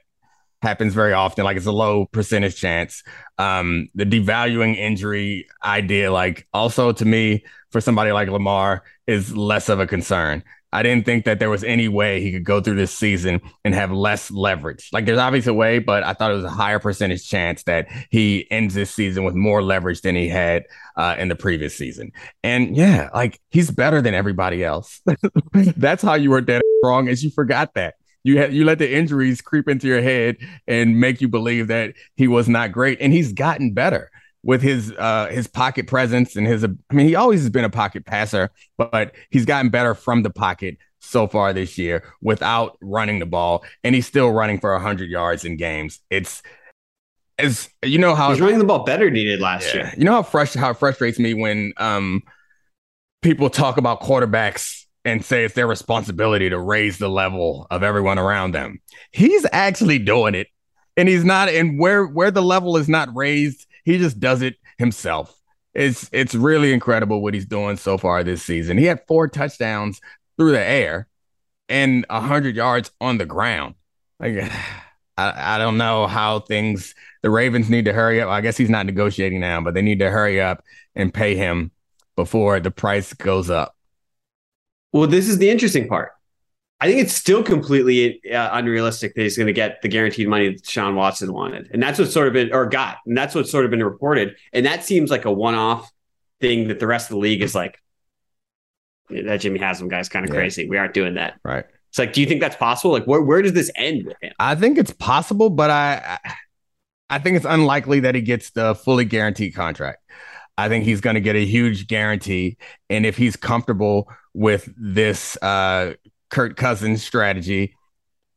happens very often. Like it's a low percentage chance. Um, the devaluing injury idea, like also to me, for somebody like Lamar, is less of a concern. I didn't think that there was any way he could go through this season and have less leverage. Like there's obviously a way, but I thought it was a higher percentage chance that he ends this season with more leverage than he had uh, in the previous season. And yeah, like he's better than everybody else. That's how you were dead wrong, as you forgot that. You had you let the injuries creep into your head and make you believe that he was not great, and he's gotten better with his uh his pocket presence and his I mean he always has been a pocket passer, but he's gotten better from the pocket so far this year without running the ball and he's still running for 100 yards in games. It's as you know how he's running the ball better than he did last yeah, year. You know how fresh how it frustrates me when um people talk about quarterbacks and say it's their responsibility to raise the level of everyone around them. He's actually doing it. And he's not and where where the level is not raised he just does it himself. It's it's really incredible what he's doing so far this season. He had four touchdowns through the air and hundred yards on the ground. Like I, I don't know how things the Ravens need to hurry up. I guess he's not negotiating now, but they need to hurry up and pay him before the price goes up. Well, this is the interesting part. I think it's still completely uh, unrealistic that he's going to get the guaranteed money that Sean Watson wanted, and that's what's sort of been or got, and that's what's sort of been reported, and that seems like a one-off thing that the rest of the league is like. That Jimmy Haslam guy's kind of yeah. crazy. We aren't doing that. Right. It's like, do you think that's possible? Like, where where does this end with him? I think it's possible, but I I think it's unlikely that he gets the fully guaranteed contract. I think he's going to get a huge guarantee, and if he's comfortable with this uh, Kirk Cousins strategy,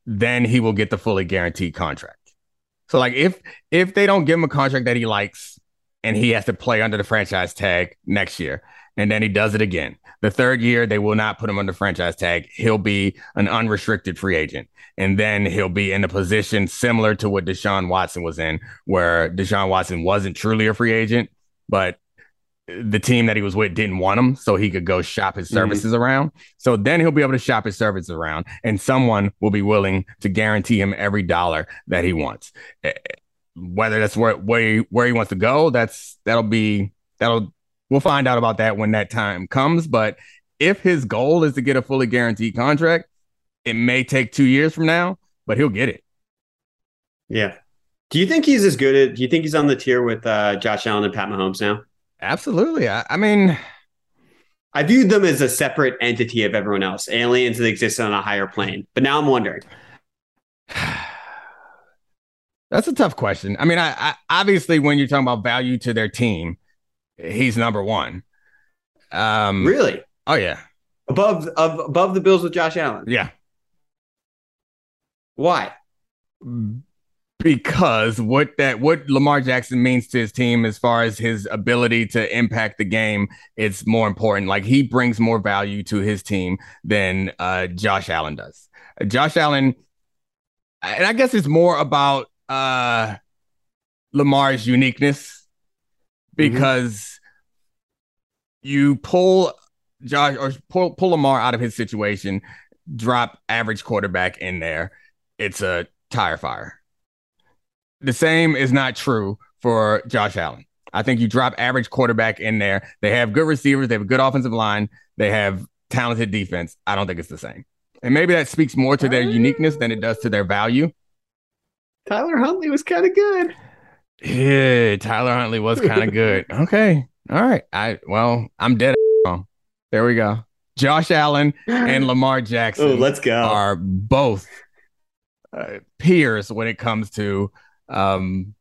then he will get the fully guaranteed contract. So like if if they don't give him a contract that he likes and he has to play under the franchise tag next year and then he does it again. The third year they will not put him under franchise tag. He'll be an unrestricted free agent. And then he'll be in a position similar to what Deshaun Watson was in, where Deshaun Watson wasn't truly a free agent, but the team that he was with didn't want him, so he could go shop his mm-hmm. services mm-hmm. around. So then he'll be able to shop his services around, and someone will be willing to guarantee him every dollar that he wants. Eh, whether that's where where he, where he wants to go, that's that'll be that'll we'll find out about that when that time comes. But if his goal is to get a fully guaranteed contract, it may take two years from now, but he'll get it. Yeah. Do you think he's as good at? Do you think he's on the tier with uh, Josh Allen and Pat Mahomes now? Absolutely. I, I mean, I viewed them as a separate entity of everyone else, aliens that existed on a higher plane. But now I'm wondering. That's a tough question. I mean, I, I, obviously when you're talking about value to their team, he's number one. Um, really? Oh yeah. Above of, above the Bills with Josh Allen. Yeah. Why? Because what that what Lamar Jackson means to his team as far as his ability to impact the game it's more important like he brings more value to his team than uh, Josh Allen does. Josh Allen and I guess it's more about uh, Lamar's uniqueness because mm-hmm. you pull Josh or pull, pull Lamar out of his situation, drop average quarterback in there. It's a tire fire the same is not true for Josh Allen. I think you drop average quarterback in there. They have good receivers, they have a good offensive line, they have talented defense. I don't think it's the same. And maybe that speaks more to their uniqueness than it does to their value. Tyler Huntley was kind of good. Yeah, Tyler Huntley was kind of good. Okay. All right. I well, I'm dead wrong. There we go. Josh Allen and Lamar Jackson oh, let's go. are both uh, peers when it comes to um,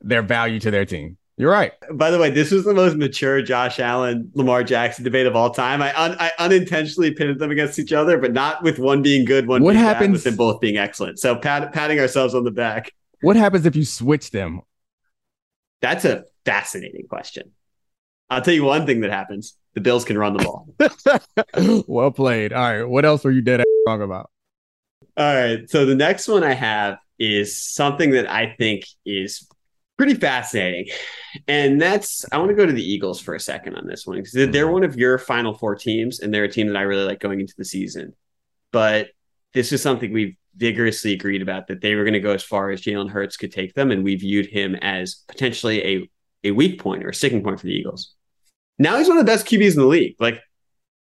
their value to their team. You're right. By the way, this was the most mature Josh Allen Lamar Jackson debate of all time. I un- I unintentionally pitted them against each other, but not with one being good, one what happens, bad, with them both being excellent. So pat- patting ourselves on the back. What happens if you switch them? That's a fascinating question. I'll tell you one thing that happens: the Bills can run the ball. well played. All right, what else were you dead wrong about? All right. So the next one I have is something that I think is pretty fascinating. And that's, I want to go to the Eagles for a second on this one because they're Mm-hmm. one of your final four teams, and they're a team that I really like going into the season. But this is something we've vigorously agreed about that they were going to go as far as Jalen Hurts could take them, and we viewed him as potentially a, a weak point or a sticking point for the Eagles. Now he's one of the best QBs in the league. Like,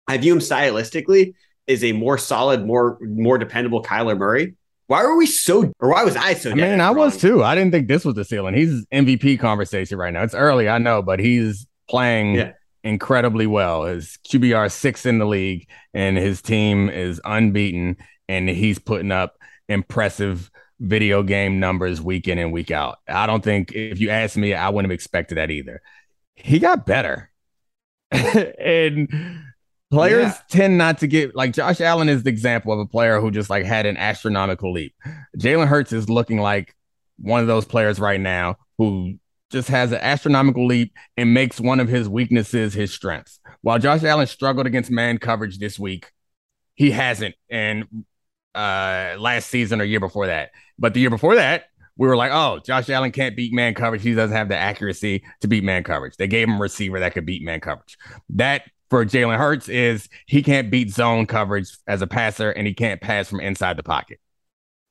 I view him stylistically as a more solid, more more dependable Kyler Murray. Why were we so, or why was I so? I mean, I wrong? was too. I didn't think this was the ceiling. He's MVP conversation right now. It's early, I know, but he's playing Yeah. incredibly well. His QBR six in the league, and his team is unbeaten, and he's putting up impressive video game numbers week in and week out. I don't think if you asked me, I wouldn't have expected that either. He got better. and players Yeah. tend not to get like Josh Allen is the example of a player who just like had an astronomical leap. Jalen Hurts is looking like one of those players right now who just has an astronomical leap and makes one of his weaknesses his strengths. While Josh Allen struggled against man coverage this week, he hasn't and uh last season or year before that. But the year before that, we were like, oh, Josh Allen can't beat man coverage. He doesn't have the accuracy to beat man coverage. They gave him a receiver that could beat man coverage. That for Jalen Hurts is he can't beat zone coverage as a passer and he can't pass from inside the pocket.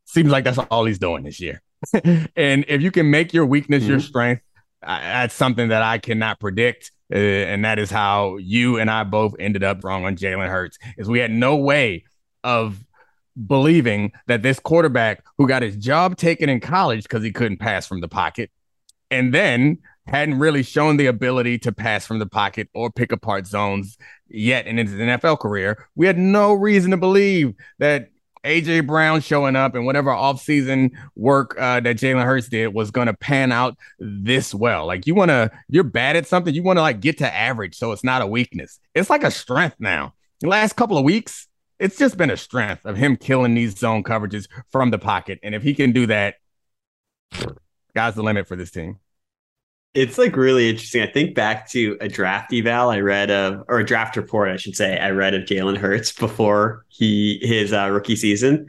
Seems like that's all he's doing this year. and if you can make your weakness your strength, uh, that's something that I cannot predict. Uh, and that is how you and I both ended up wrong on Jalen Hurts. Is we had no way of believing that this quarterback who got his job taken in college because he couldn't pass from the pocket, and then hadn't really shown the ability to pass from the pocket or pick apart zones yet in his NFL career. We had no reason to believe that AJ Brown showing up and whatever offseason work uh, that Jalen Hurts did was going to pan out this well. Like you want to, you're bad at something, you want to like get to average, so it's not a weakness. It's like a strength now. The last couple of weeks, it's just been a strength of him killing these zone coverages from the pocket, and if he can do that, sky's the limit for this team. It's like really interesting. I think back to a draft eval I read of, or a draft report, I should say, I read of Jalen Hurts before he his uh, rookie season.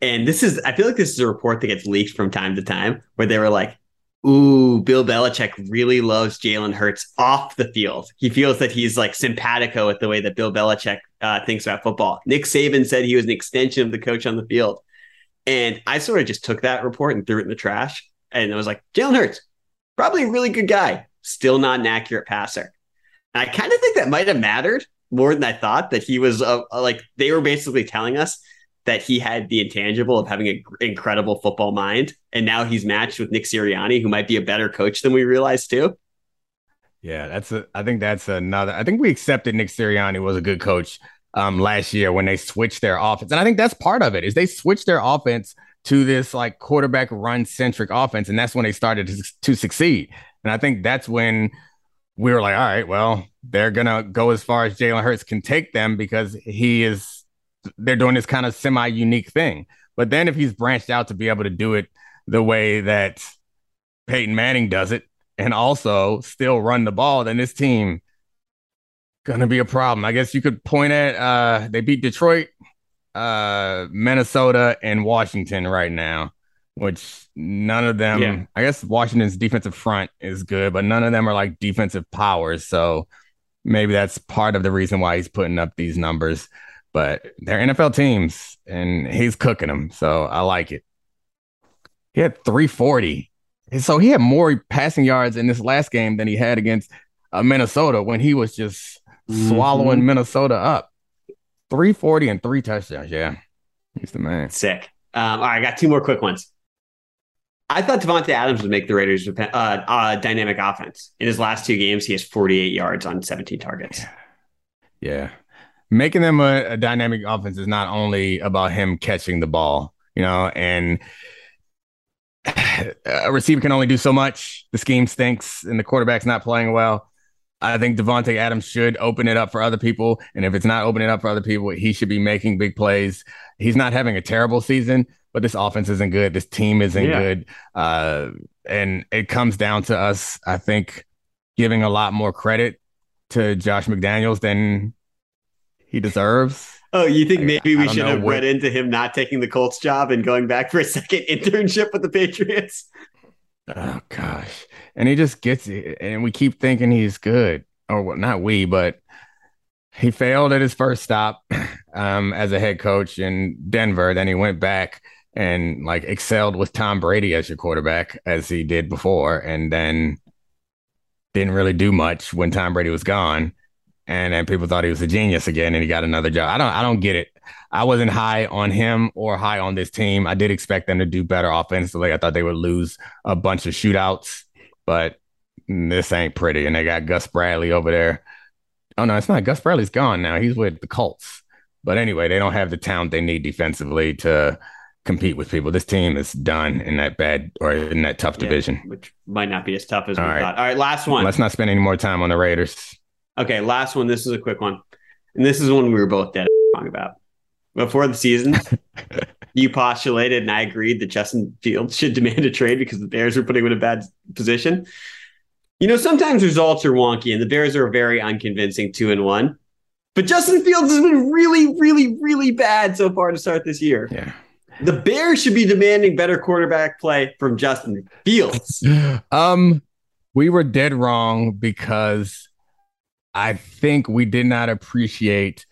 And this is, I feel like this is a report that gets leaked from time to time, where they were like, "Ooh, Bill Belichick really loves Jalen Hurts off the field. He feels that he's like simpatico with the way that Bill Belichick uh, thinks about football." Nick Saban said he was an extension of the coach on the field, and I sort of just took that report and threw it in the trash, and I was like, "Jalen Hurts." Probably a really good guy, still not an accurate passer. And I kind of think that might have mattered more than I thought that he was uh, like they were basically telling us that he had the intangible of having an incredible football mind, and now he's matched with Nick Sirianni, who might be a better coach than we realized too. Yeah, that's a. I think that's another. I think we accepted Nick Sirianni was a good coach um, last year when they switched their offense, and I think that's part of it. Is they switched their offense to this like quarterback run centric offense, and that's when they started to, to succeed. And I think that's when we were like, all right, well, they're gonna go as far as Jalen Hurts can take them because he is. They're doing this kind of semi unique thing. But then if he's branched out to be able to do it the way that Peyton Manning does it, and also still run the ball, then this team gonna be a problem. I guess you could point at uh they beat Detroit, uh Minnesota, and Washington right now, which none of them Yeah. I guess Washington's defensive front is good, but none of them are like defensive powers. So maybe that's part of the reason why he's putting up these numbers. But they're NFL teams and he's cooking them. So I like it. He had 340. And so he had more passing yards in this last game than he had against uh, Minnesota when he was just swallowing Minnesota up. 340 and three touchdowns. Yeah. He's the man. Sick. Um, all right, I got two more quick ones. I thought Davante Adams would make the Raiders uh, uh, dynamic offense. In his last two games, he has 48 yards on 17 targets. Yeah. Making them a, a dynamic offense is not only about him catching the ball, you know, and a receiver can only do so much. The scheme stinks and the quarterback's not playing well. I think Davante Adams should open it up for other people. And if it's not opening up for other people, he should be making big plays. He's not having a terrible season, but this offense isn't good. This team isn't Yeah. good. Uh, and it comes down to us, I think, giving a lot more credit to Josh McDaniels than he deserves. Oh, you think maybe we should have what- read into him not taking the Colts job and going back for a second internship with the Patriots? Oh gosh, and he just gets it, and we keep thinking he's good, or well, not we, but he failed at his first stop um, as a head coach in Denver. Then he went back and like excelled with Tom Brady as your quarterback, as he did before, and then didn't really do much when Tom Brady was gone. And then people thought he was a genius again, and he got another job. I don't, I don't get it. I wasn't high on him or high on this team. I did expect them to do better offensively. I thought they would lose a bunch of shootouts, but this ain't pretty. And they got Gus Bradley over there. Oh no, it's not. Gus Bradley's gone now. He's with the Colts. But anyway, they don't have the talent they need defensively to compete with people. This team is done in that bad or in that tough Yeah, division. which might not be as tough as All we right. thought. All right, last one. Let's not spend any more time on the Raiders. Okay, last one. This is a quick one. And this is one we were both dead wrong about. Before the season, you postulated and I agreed that Justin Fields should demand a trade because the Bears were putting him in a bad position. You know, sometimes results are wonky and the Bears are very unconvincing two and one. But Justin Fields has been really, really, really bad so far to start this year. Yeah. The Bears should be demanding better quarterback play from Justin Fields. um, we were dead wrong because I think we did not appreciate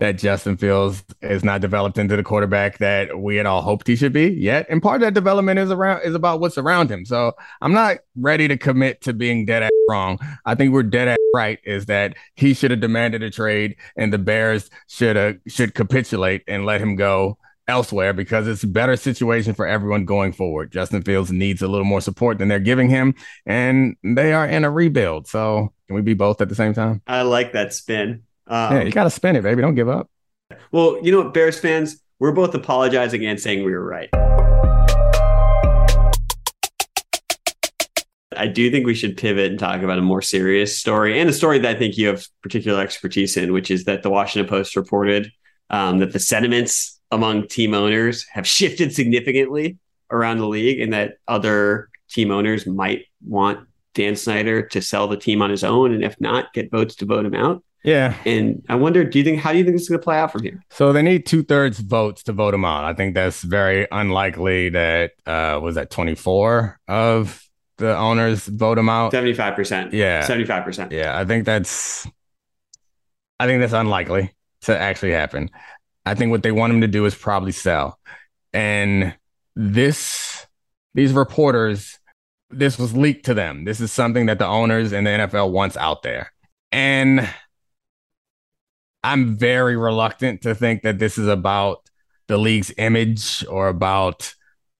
that Justin Fields is not developed into the quarterback that we had all hoped he should be yet. And part of that development is around is about what's around him. So I'm not ready to commit to being dead ass wrong. I think we're dead ass right is that he should have demanded a trade and the Bears should have should capitulate and let him go elsewhere because it's a better situation for everyone going forward. Justin Fields needs a little more support than they're giving him, and they are in a rebuild. So can we be both at the same time? I like that spin. Um, yeah, you got to spin it, baby. Don't give up. Well, you know what, Bears fans, we're both apologizing and saying we were right. I do think we should pivot and talk about a more serious story and a story that I think you have particular expertise in, which is that the Washington Post reported um, that the sentiments among team owners have shifted significantly around the league and that other team owners might want Dan Snyder to sell the team on his own. And if not, get votes to vote him out. Yeah. And I wonder, do you think, how do you think this is going to play out from here? So they need two thirds votes to vote him out. I think that's very unlikely that, uh, was that 24 of the owners vote him out? 75%. Yeah. 75%. Yeah, I think that's I think that's unlikely to actually happen. I think what they want him to do is probably sell. And this these reporters this was leaked to them. This is something that the owners and the NFL wants out there. And I'm very reluctant to think that this is about the league's image or about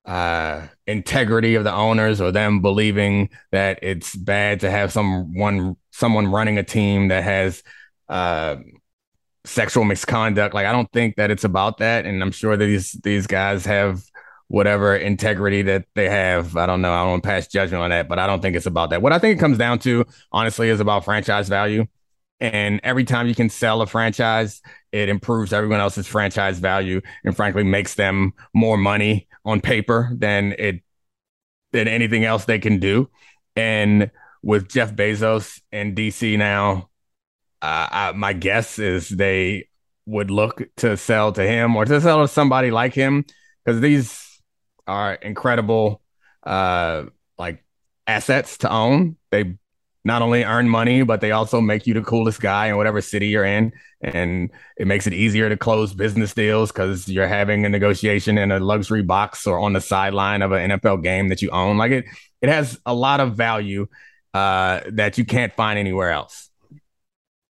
uh, integrity of the owners or them believing that it's bad to have someone someone running a team that has uh, sexual misconduct. Like I don't think that it's about that, and I'm sure these these guys have whatever integrity that they have. I don't know. I don't pass judgment on that, but I don't think it's about that. What I think it comes down to, honestly, is about franchise value. And every time you can sell a franchise, it improves everyone else's franchise value and frankly makes them more money on paper than it than anything else they can do. And with Jeff Bezos in DC now, uh, I, my guess is they would look to sell to him or to sell to somebody like him because these are incredible uh like assets to own. They not only earn money, but they also make you the coolest guy in whatever city you're in. And it makes it easier to close business deals because you're having a negotiation in a luxury box or on the sideline of an NFL game that you own. Like it, it has a lot of value uh, that you can't find anywhere else.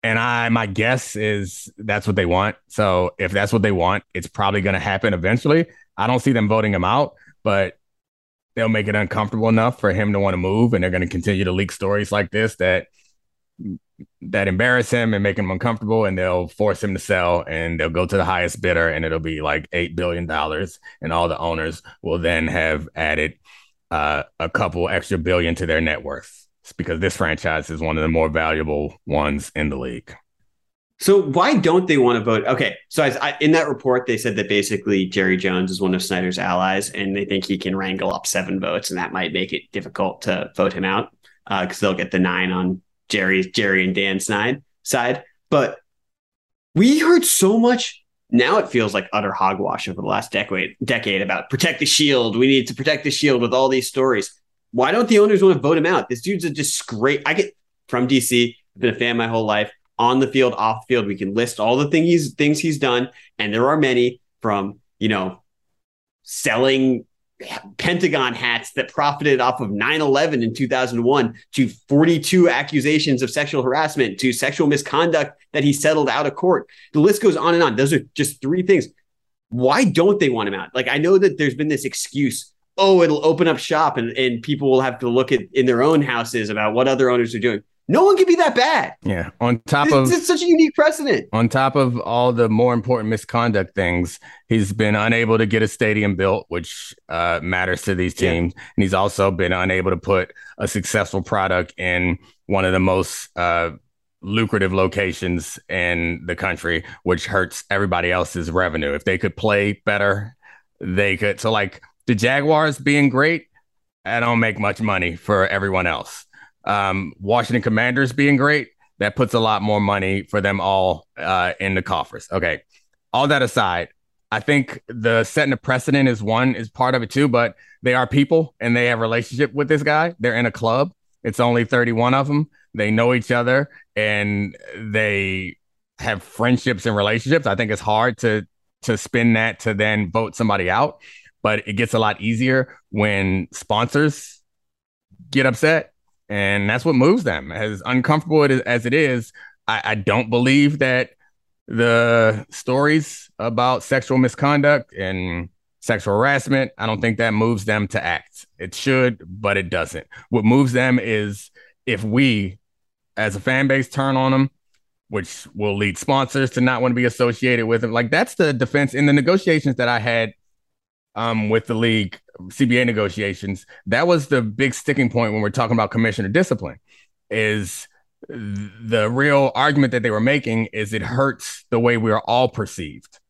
And I, my guess is that's what they want. So if that's what they want, it's probably going to happen eventually. I don't see them voting him out, but they'll make it uncomfortable enough for him to want to move and they're going to continue to leak stories like this that that embarrass him and make him uncomfortable and they'll force him to sell and they'll go to the highest bidder and it'll be like 8 billion dollars and all the owners will then have added uh, a couple extra billion to their net worth because this franchise is one of the more valuable ones in the league So why don't they want to vote? Okay, so I, I, in that report they said that basically Jerry Jones is one of Snyder's allies, and they think he can wrangle up seven votes, and that might make it difficult to vote him out because uh, they'll get the nine on Jerry, Jerry and Dan Snide side. But we heard so much Now it feels like utter hogwash over the last decade decade about protect the shield. We need to protect the shield with all these stories. Why don't the owners want to vote him out? This dude's a disgrace. I get from DC. I've been a fan my whole life. On the field, off the field, we can list all the thing he's things he's done, and there are many from you know selling Pentagon hats that profited off of 9 11 in 2001 to 42 accusations of sexual harassment to sexual misconduct that he settled out of court. The list goes on and on. Those are just three things. Why don't they want him out? Like, I know that there's been this excuse oh, it'll open up shop and, and people will have to look at in their own houses about what other owners are doing. No one can be that bad. Yeah. On top of it's such a unique precedent. On top of all the more important misconduct things, he's been unable to get a stadium built, which uh, matters to these teams. Yeah. And he's also been unable to put a successful product in one of the most uh, lucrative locations in the country, which hurts everybody else's revenue. If they could play better, they could. So, like the Jaguars being great, I don't make much money for everyone else um, Washington Commanders being great, that puts a lot more money for them all uh, in the coffers. Okay. All that aside, I think the setting a precedent is one is part of it too, but they are people and they have relationship with this guy. They're in a club. It's only 31 of them. They know each other and they have friendships and relationships. I think it's hard to to spin that to then vote somebody out, but it gets a lot easier when sponsors get upset and that's what moves them. As uncomfortable as it is, I, I don't believe that the stories about sexual misconduct and sexual harassment, I don't think that moves them to act. It should, but it doesn't. What moves them is if we, as a fan base, turn on them, which will lead sponsors to not want to be associated with them. Like that's the defense in the negotiations that I had um, with the league CBA negotiations, that was the big sticking point when we're talking about commissioner discipline. Is the real argument that they were making is it hurts the way we are all perceived,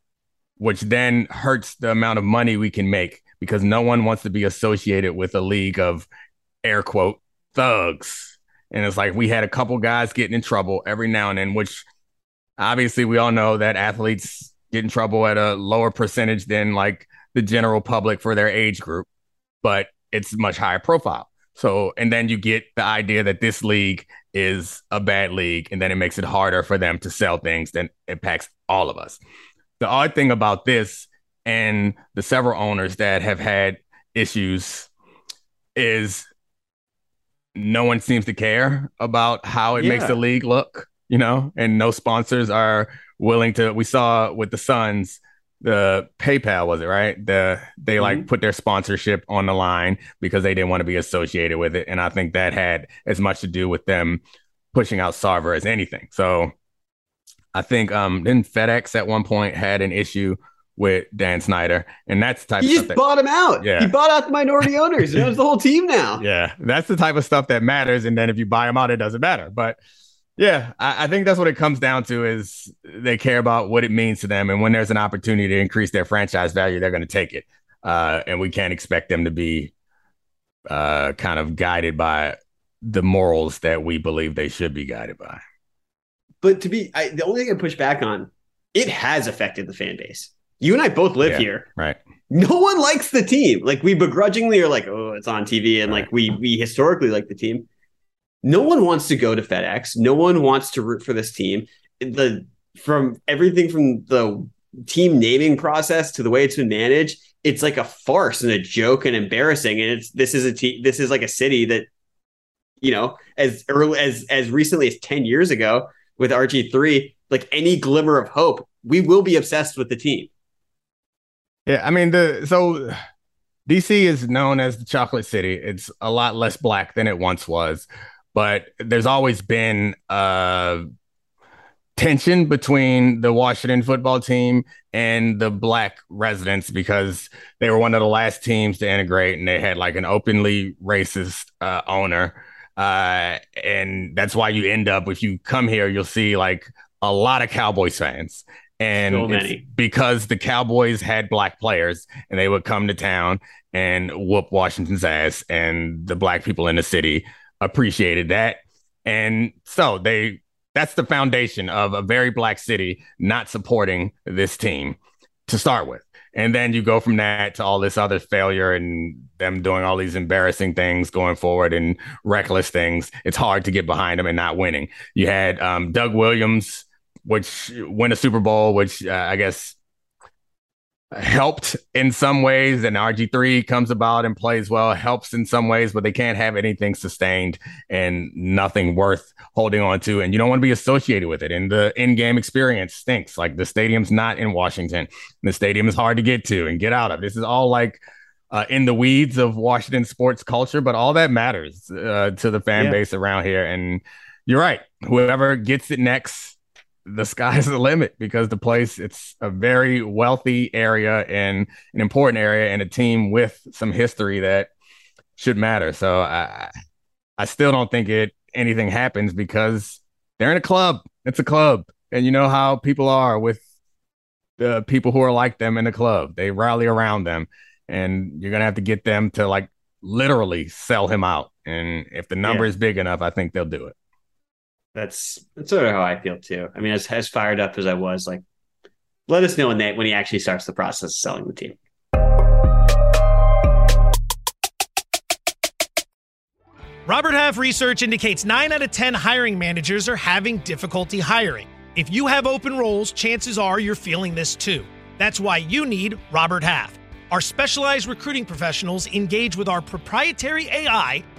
which then hurts the amount of money we can make because no one wants to be associated with a league of air quote thugs. And it's like we had a couple guys getting in trouble every now and then, which obviously we all know that athletes get in trouble at a lower percentage than like the general public for their age group, but it's much higher profile. So, and then you get the idea that this league is a bad league, and then it makes it harder for them to sell things that impacts all of us. The odd thing about this and the several owners that have had issues is no one seems to care about how it yeah. makes the league look, you know, and no sponsors are willing to. We saw with the Suns, the PayPal was it right? The they mm-hmm. like put their sponsorship on the line because they didn't want to be associated with it, and I think that had as much to do with them pushing out Sarver as anything. So I think um then FedEx at one point had an issue with Dan Snyder, and that's the type. He of just stuff bought him out. Yeah, he bought out the minority owners. It was the whole team now. Yeah, that's the type of stuff that matters. And then if you buy them out, it doesn't matter. But yeah, I, I, think that's what it comes down to is they care about what it means to them, and when there's an opportunity to increase their franchise value, they're going to take it. Uh, and we can't expect them to be uh, kind of guided by the morals that we believe they should be guided by. But to be, I, the only thing I push back on, it has affected the fan base. You and I both live yeah, here, right? No one likes the team. Like we begrudgingly are like, oh, it's on TV, and right. like we we historically like the team no one wants to go to FedEx. No one wants to root for this team. The from everything from the team naming process to the way it's been managed, it's like a farce and a joke and embarrassing. And it's this is a this is like a city that, you know, as early as as recently as ten years ago with RG three, like any glimmer of hope, we will be obsessed with the team. Yeah, I mean the so DC is known as the chocolate city. It's a lot less black than it once was but there's always been a tension between the Washington football team and the black residents because they were one of the last teams to integrate and they had like an openly racist uh, owner. Uh, and that's why you end up, if you come here, you'll see like a lot of Cowboys fans. And so because the Cowboys had black players and they would come to town and whoop Washington's ass, and the black people in the city appreciated that. And so they that's the foundation of a very black city not supporting this team to start with. And then you go from that to all this other failure and them doing all these embarrassing things going forward and reckless things. It's hard to get behind them and not winning. You had um, Doug Williams, which win a Super Bowl, which uh, I guess helped in some ways and RG3 comes about and plays well helps in some ways but they can't have anything sustained and nothing worth holding on to and you don't want to be associated with it and the in-game experience stinks. Like the stadium's not in Washington. The stadium is hard to get to and get out of. This is all like uh, in the weeds of Washington sports culture but all that matters uh, to the fan yeah. base around here and you're right. Whoever gets it next the sky's the limit because the place it's a very wealthy area and an important area and a team with some history that should matter. So I I still don't think it anything happens because they're in a club. It's a club. And you know how people are with the people who are like them in the club. They rally around them and you're going to have to get them to like literally sell him out. And if the number yeah. is big enough, I think they'll do it that's that's sort of how I feel too. I mean, as as fired up as I was, like, let us know when they when he actually starts the process of selling the team. Robert Half research indicates 9 out of 10 hiring managers are having difficulty hiring. If you have open roles, chances are you're feeling this too. That's why you need Robert Half. Our specialized recruiting professionals engage with our proprietary AI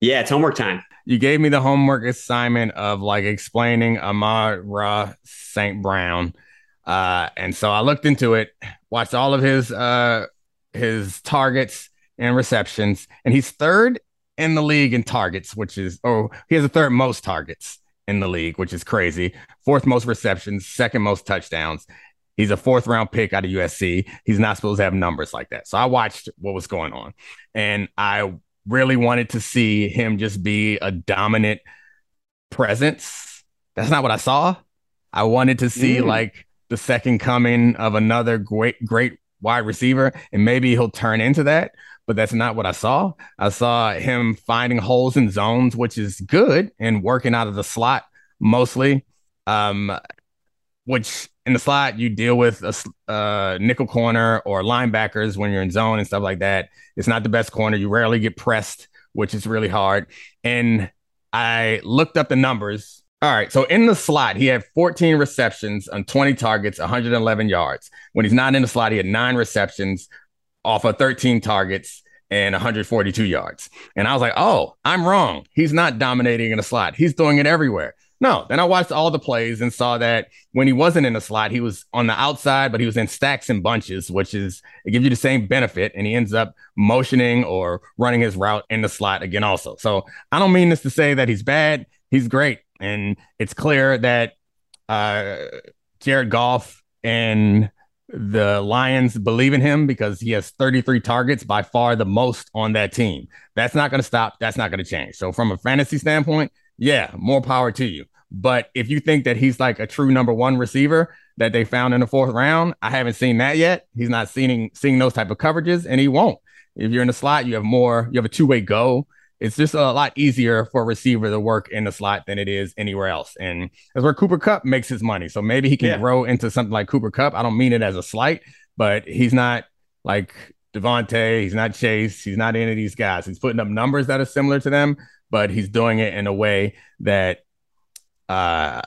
Yeah, it's homework time you gave me the homework assignment of like explaining Amon-Ra St. Brown. Uh, and so I looked into it, watched all of his uh, his targets and receptions, and he's third in the league in targets, which is oh he has the third most targets in the league, which is crazy. Fourth most receptions, second most touchdowns. He's a fourth round pick out of USC. He's not supposed to have numbers like that. So I watched what was going on, and I really wanted to see him just be a dominant presence. That's not what I saw. I wanted to see mm. like the second coming of another great, great wide receiver, and maybe he'll turn into that. But that's not what I saw. I saw him finding holes in zones, which is good, and working out of the slot mostly. Um, which in the slot you deal with a uh, nickel corner or linebackers when you're in zone and stuff like that. It's not the best corner. You rarely get pressed, which is really hard. And I looked up the numbers. All right, so in the slot, he had 14 receptions on 20 targets, 111 yards. When he's not in the slot, he had nine receptions off of 13 targets and 142 yards. And I was like, oh, I'm wrong. He's not dominating in the slot. He's doing it everywhere. No, then I watched all the plays and saw that when he wasn't in the slot, he was on the outside, but he was in stacks and bunches, which is it gives you the same benefit. And he ends up motioning or running his route in the slot again, also. So I don't mean this to say that he's bad. He's great. And it's clear that uh, Jared Goff and the Lions believe in him because he has 33 targets, by far the most on that team. That's not going to stop. That's not going to change. So, from a fantasy standpoint, yeah, more power to you. But if you think that he's like a true number one receiver that they found in the fourth round, I haven't seen that yet. He's not seeing seeing those type of coverages, and he won't. If you're in the slot, you have more. You have a two way go. It's just a lot easier for a receiver to work in the slot than it is anywhere else, and that's where Cooper Kupp makes his money. So maybe he can yeah. grow into something like Cooper Kupp. I don't mean it as a slight, but he's not like Davante. He's not Chase. He's not any of these guys. He's putting up numbers that are similar to them, but he's doing it in a way that uh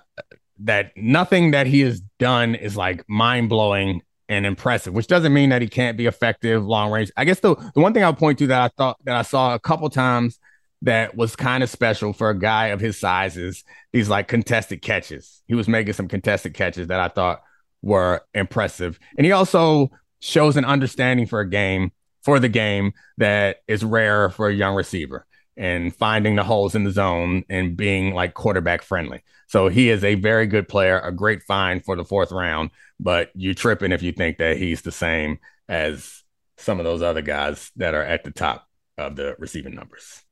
that nothing that he has done is like mind blowing and impressive, which doesn't mean that he can't be effective long range. I guess the, the one thing I'll point to that I thought that I saw a couple times that was kind of special for a guy of his sizes, these like contested catches. He was making some contested catches that I thought were impressive. And he also shows an understanding for a game, for the game that is rare for a young receiver and finding the holes in the zone and being like quarterback friendly. So he is a very good player, a great find for the fourth round, but you're tripping if you think that he's the same as some of those other guys that are at the top of the receiving numbers.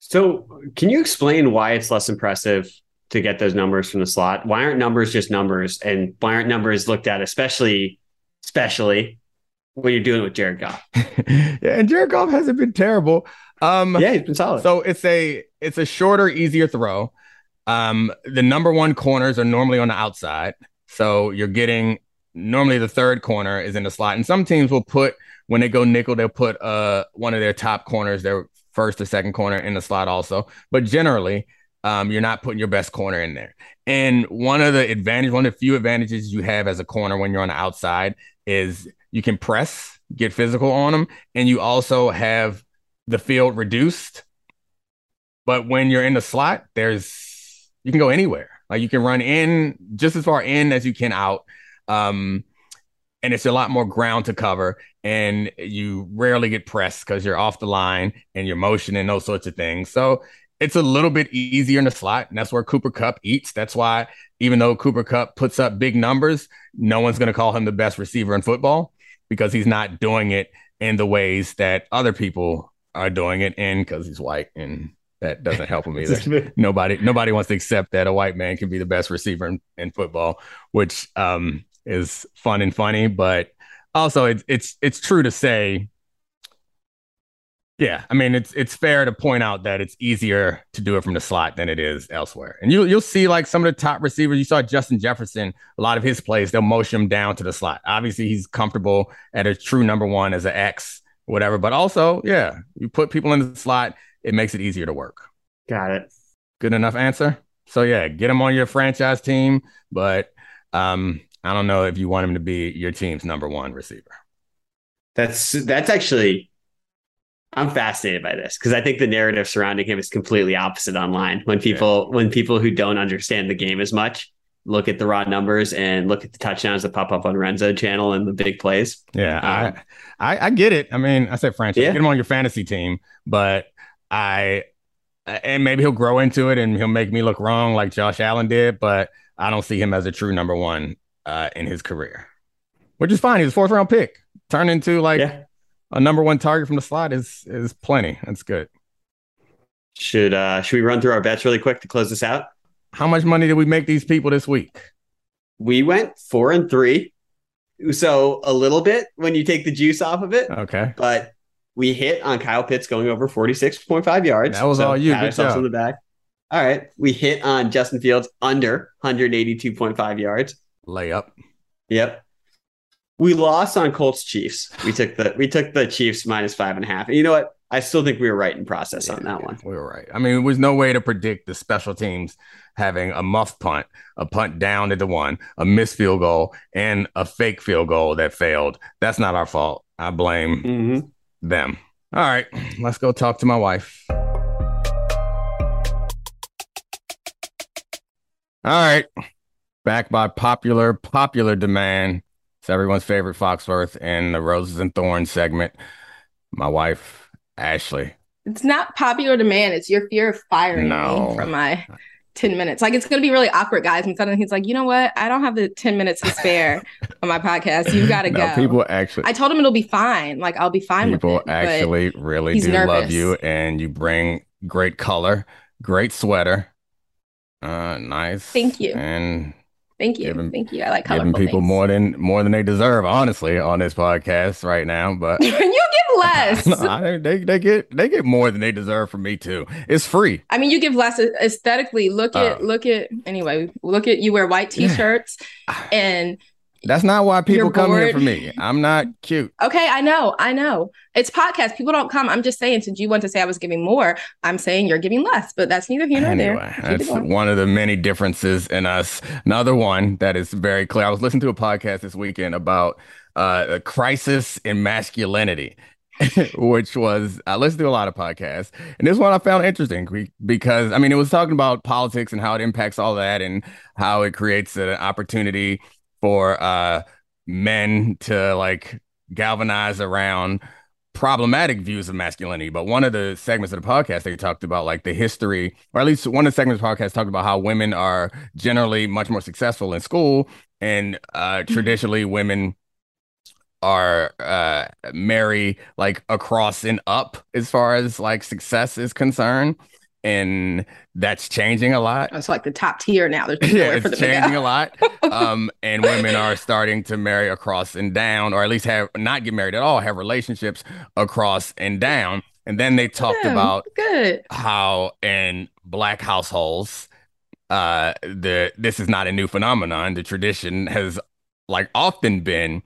So, can you explain why it's less impressive to get those numbers from the slot? Why aren't numbers just numbers, and why aren't numbers looked at, especially, especially when you're doing with Jared Goff? yeah, and Jared Goff hasn't been terrible. Um, yeah, he's been solid. So it's a it's a shorter, easier throw. Um, the number one corners are normally on the outside, so you're getting normally the third corner is in the slot, and some teams will put when they go nickel, they'll put uh one of their top corners, their first or second corner in the slot also. But generally, um, you're not putting your best corner in there. And one of the advantage, one of the few advantages you have as a corner when you're on the outside is you can press, get physical on them, and you also have the field reduced. But when you're in the slot, there's you can go anywhere. Like you can run in just as far in as you can out. Um, and it's a lot more ground to cover and you rarely get pressed because you're off the line and you're motioning those sorts of things so it's a little bit easier in the slot and that's where Cooper Kupp eats that's why even though Cooper Kupp puts up big numbers no one's going to call him the best receiver in football because he's not doing it in the ways that other people are doing it in because he's white and that doesn't help him either. nobody nobody wants to accept that a white man can be the best receiver in, in football, which um, is fun and funny, but also it's it's it's true to say yeah, I mean it's it's fair to point out that it's easier to do it from the slot than it is elsewhere. And you you'll see like some of the top receivers. You saw Justin Jefferson, a lot of his plays, they'll motion him down to the slot. Obviously, he's comfortable at a true number one as an X, whatever. But also, yeah, you put people in the slot, it makes it easier to work. Got it. Good enough answer. So yeah, get him on your franchise team, but um, I don't know if you want him to be your team's number one receiver. That's that's actually I'm fascinated by this because I think the narrative surrounding him is completely opposite online. When people yeah. when people who don't understand the game as much look at the raw numbers and look at the touchdowns that pop up on RedZone channel and the big plays. Yeah, um, I, I, I get it. I mean, I said franchise, yeah. get him on your fantasy team, but I and maybe he'll grow into it and he'll make me look wrong like Josh Allen did, but I don't see him as a true number one uh, in his career, which is fine. He's a fourth round pick. Turn into like yeah. a number one target from the slot is is plenty. That's good. Should uh should we run through our bets really quick to close this out? How much money did we make these people this week? We went four and three. So a little bit when you take the juice off of it. Okay. But we hit on Kyle Pitts going over 46.5 yards. That was so all you. Good job. on the back. All right. We hit on Justin Fields under 182.5 yards layup. Yep. We lost on Colts Chiefs. We took the we took the Chiefs minus five and a half. And you know what? I still think we were right in process yeah, on that one. We were right. I mean, there was no way to predict the special teams having a muff punt, a punt down at the one, a missed field goal, and a fake field goal that failed. That's not our fault. I blame mm-hmm. them. All right, let's go talk to my wife. All right back by popular popular demand. It's everyone's favorite Foxworth and the Roses and Thorns segment. My wife, Ashley. It's not popular demand. It's your fear of firing no. me from my 10 minutes. Like it's gonna be really awkward, guys. And suddenly he's like, you know what? I don't have the 10 minutes to spare on my podcast. You gotta no, go. People actually I told him it'll be fine. Like I'll be fine people with it. actually really do nervous. love you and you bring great color, great sweater. Uh nice. Thank you. And Thank you. Giving, Thank you. I like giving people things. more than more than they deserve, honestly, on this podcast right now. But you less. no, I, they they get they get more than they deserve from me too. It's free. I mean, you give less aesthetically. Look at uh, look at anyway. Look at you wear white t-shirts, and That's not why people come here for me. I'm not cute. Okay, I know, I know. It's podcast. People don't come. I'm just saying, since you want to say I was giving more, I'm saying you're giving less, but that's neither here nor Anyway, there. That's one of the many differences in us. Another one that is very clear. I was listening to a podcast this weekend about uh, a crisis in masculinity, which was I listened to a lot of podcasts, and this one I found interesting because I mean it was talking about politics and how it impacts all that and how it creates an opportunity for uh, men to like galvanize around problematic views of masculinity. But one of the segments of the podcast they talked about like the history, or at least one of the segments of the podcast talked about how women are generally much more successful in school, and uh, traditionally women are uh marry like across and up as far as like success is concerned and that's changing a lot It's like the top tier now. There's yeah, it's changing a lot. Um, and women are starting to marry across and down, or at least have not get married at all, have relationships across and down. And then they talked Yeah, about good. how in black households, uh, the this is not a new phenomenon. The tradition has like often been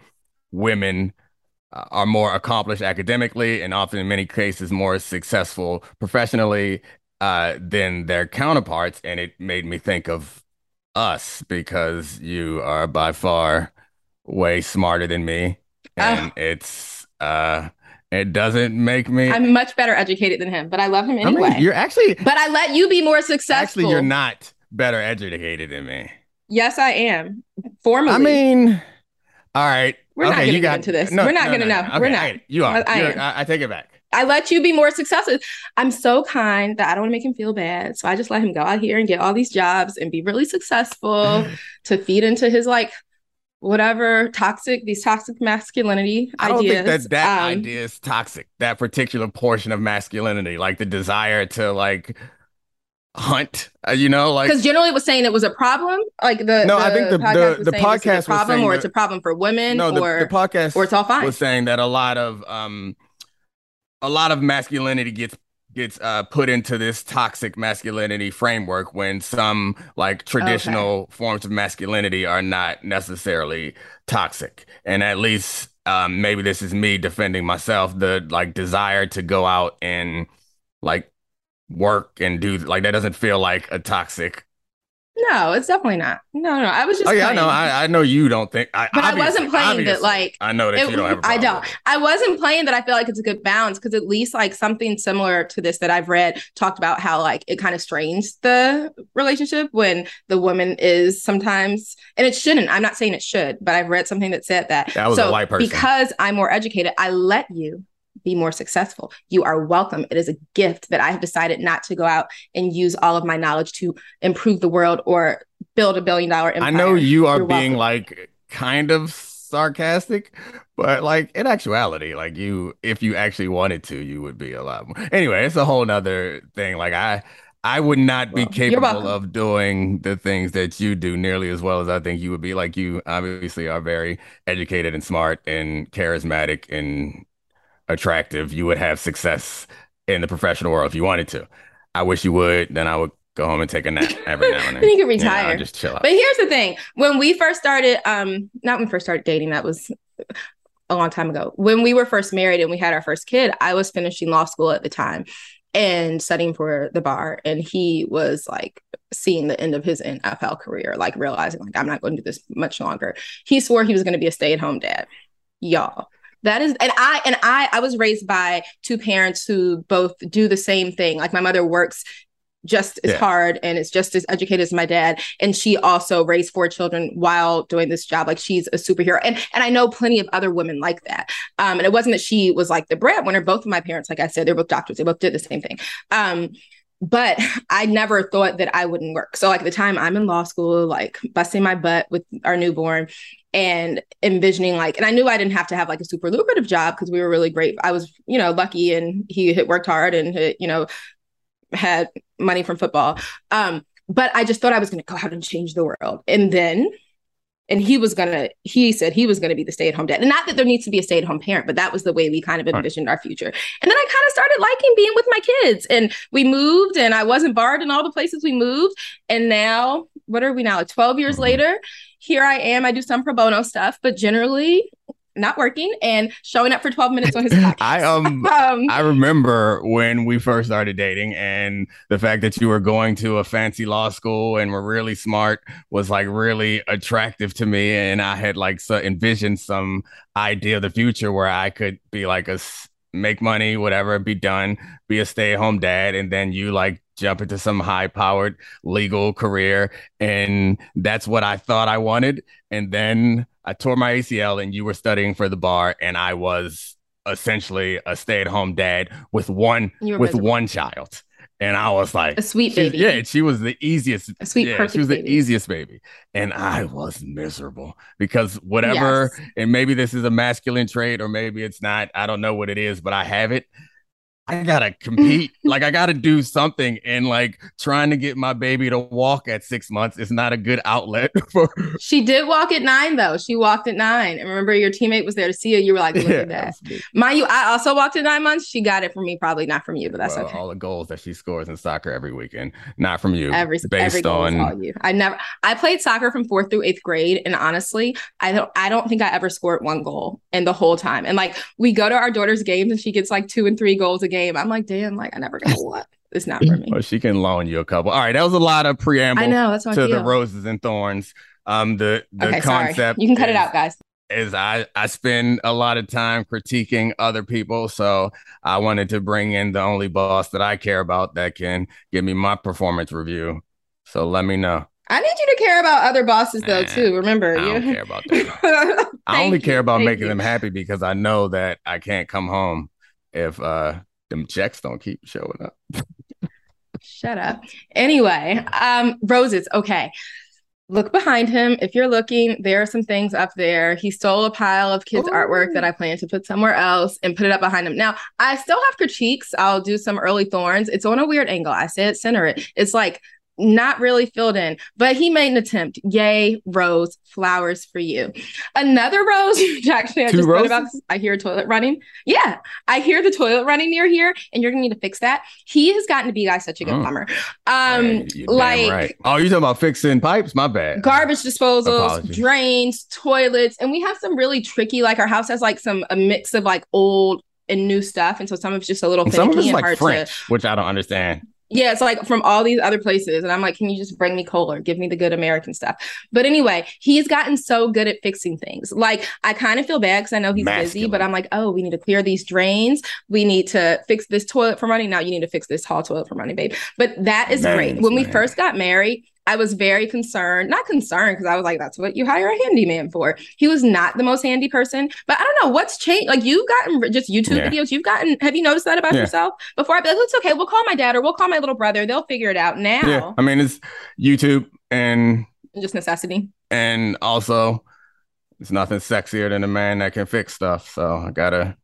women uh, are more accomplished academically and often in many cases more successful professionally uh, than their counterparts. And it made me think of us because you are by far way smarter than me. And it's uh it doesn't make me I'm much better educated than him, but I love him I anyway. mean, you're actually but I let you be more successful. actually you're not better educated than me. Yes, I am. Formally. I mean, all right. We're not gonna get into this. No, We're not no, gonna no, know. no. We're not. You are. I- I You're- am. I, I take it back. I let you be more successful. I'm so kind that I don't want to make him feel bad. So I just let him go out here and get all these jobs and be really successful to feed into his like whatever toxic these toxic masculinity I don't ideas. think that that Um, idea is toxic. That particular portion of masculinity, like the desire to like hunt, uh, you know, like because generally it was saying it was a problem. Like the No, I think the- podcast the- was the saying this is podcast a was problem saying or that- it's a problem for women no, the, or the podcast or it's all fine. was saying that a lot of um a lot of masculinity gets gets uh put into this toxic masculinity framework when some like traditional forms of masculinity are not necessarily toxic and at least um maybe this is me defending myself the like desire to go out and like work and do like that doesn't feel like a toxic no, it's definitely not. No, no, I was just oh yeah I know. I, I know you don't think I But I wasn't playing that, like, I know that It- you don't have a I don't. I wasn't playing that. I feel like it's a good balance because at least like something similar to this that I've read talked about how like it kind of strains the relationship when the woman is sometimes, and it shouldn't. I'm not saying it should, but I've read something that said that. That was so a white person. because I'm more educated, I let you be more successful. You are welcome. It is a gift that I have decided not to go out and use all of my knowledge to improve the world or build a billion dollar empire. I know you are You're being welcome. like kind of sarcastic, but like in actuality, like you, if you actually wanted to, you would be a lot more. Anyway, it's a whole nother thing. Like I, I would not be Well, capable of doing the things that you do nearly as well as I think you would be. Like you obviously are very educated and smart and charismatic and attractive. You would have success in the professional world if you wanted to. I wish you would. Then I would go home and take a nap every now and then. Then you could You know, retire. just chill out. But here's the thing: when we first started, um, not when we first started dating, that was a long time ago. When we were first married and we had our first kid, I was finishing law school at the time and studying for the bar, and he was like seeing the end of his NFL career, like realizing like I'm not going to do this much longer. He swore he was going to be a stay at home dad, y'all. That is, and I and I I was raised by two parents who both do the same thing. Like my mother works just as Yeah. hard and it's just as educated as my dad. And she also raised four children while doing this job. Like she's a superhero. And and I know plenty of other women like that. Um and it wasn't that she was like the breadwinner both of my parents like I said they're both doctors. They both did the same thing. Um but I never thought that I wouldn't work. So like the time I'm in law school, like busting my butt with our newborn and envisioning like, and I knew I didn't have to have like a super lucrative job because we were really great. I was, you know, lucky and he had worked hard and you know, had money from football. Um, but I just thought I was going to go out and change the world. And then, and he was to, he said he was to be the stay at home dad. And not that there needs to be a stay at home parent, but that was the way we kind of envisioned our future. And then I kind of started liking being with my kids. And we moved and I wasn't barred in all the places we moved. And now what are we now? Like 12 years mm-hmm. later, here I am. I do some pro bono stuff, but generally not working and showing up for 12 minutes on his podcast. I um, um I remember when we first started dating and the fact that you were going to a fancy law school and were really smart was like really attractive to me and I had like so envisioned some idea of the future where I could be like a make money, whatever, be done, be a stay at home dad, and then you like jump into some high powered legal career. And that's what I thought I wanted. And then I tore my ACL, and you were studying for the bar, and I was essentially a stay at home dad with one with miserable. one child. And I was like, a sweet baby. Yeah, she was the easiest. A sweet, yeah, perfect She was baby. the easiest baby. And I was miserable because whatever, yes. and maybe this is a masculine trait or maybe it's not. I don't know what it is, but I have it. I gotta compete. like I gotta do something. And like trying to get my baby to walk at six months is not a good outlet for She did walk at nine though. She walked at nine. And remember your teammate was there to see you. You were like, look yeah, at that. Mind you, I also walked at nine months. She got it from me, probably not from you, but that's well, okay. All the goals that she scores in soccer every weekend, not from you. Every based every on all you. I never I played soccer from fourth through eighth grade. And honestly, I don't I don't think I ever scored one goal in the whole time. And like we go to our daughter's games and she gets like two and three goals a game game. I'm like, damn, like I never got one. It's not for me. Well, she can loan you a couple. All right, that was a lot of preamble. I know that's to the roses and thorns. Um, the the okay, concept. Sorry. You can cut is, it out, guys. Is I I spend a lot of time critiquing other people, so I wanted to bring in the only boss that I care about that can give me my performance review. So let me know. I need you to care about other bosses though too. Remember, I you don't care about that. I only care about making you. them happy because I know that I can't come home if uh them checks don't keep showing up. Shut up. Anyway, um, roses. Okay. Look behind him. If you're looking, there are some things up there. He stole a pile of kids' Ooh. artwork that I plan to put somewhere else and put it up behind him. Now, I still have critiques. I'll do some early thorns. It's on a weird angle. I said center it. It's like not really filled in, but he made an attempt. Yay, rose, flowers for you. Another rose, actually, I Two just thought about. I hear a toilet running. Yeah, I hear the toilet running near here, and you're gonna need to fix that. He has gotten to be guys such a good oh. plumber. Um, like, right. oh, you're talking about fixing pipes? My bad. Garbage disposals, Apologies. drains, toilets, and we have some really tricky. Like our house has like some a mix of like old and new stuff, and so some of it's just a little finicky some of it's and like hard French, to. Which I don't understand. Yeah, it's like from all these other places. And I'm like, can you just bring me Kohler? Give me the good American stuff. But anyway, he's gotten so good at fixing things. Like, I kind of feel bad because I know he's Masculine. busy, but I'm like, oh, we need to clear these drains. We need to fix this toilet for money. Now you need to fix this hall toilet for money, babe. But that is great. When man. we first got married, I was very concerned, not concerned, because I was like, that's what you hire a handyman for. He was not the most handy person, but I don't know what's changed. Like you've gotten just YouTube yeah. videos, you've gotten, have you noticed that about yeah. yourself? Before I'd be like, it's okay, we'll call my dad or we'll call my little brother. They'll figure it out now. Yeah. I mean, it's YouTube and just necessity. And also, it's nothing sexier than a man that can fix stuff. So I gotta,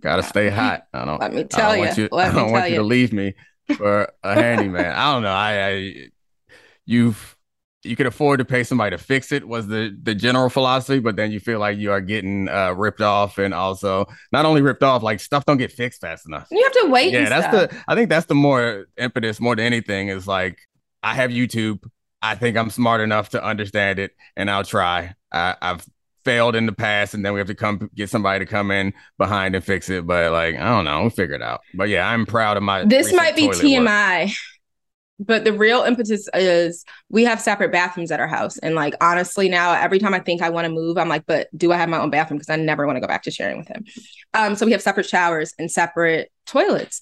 gotta stay hot. I don't. Let me tell you. you. I don't want you to leave me for a handyman. I don't know. I, I you've you can afford to pay somebody to fix it was the the general philosophy but then you feel like you are getting uh, ripped off and also not only ripped off like stuff don't get fixed fast enough. You have to wait yeah that's stuff. the i think that's the more impetus more than anything is like i have youtube. I think i'm smart enough to understand it and i'll try. I, i've failed in the past and then we have to come get somebody to come in behind and fix it but like i don't know. We'll figure it out. But yeah i'm proud of my this might be tmi work but the real impetus is we have separate bathrooms at our house. And like honestly now every time i think i want to move i'm like but do i have my own bathroom? Because i never want to go back to sharing with him. Um so we have separate showers and separate toilets.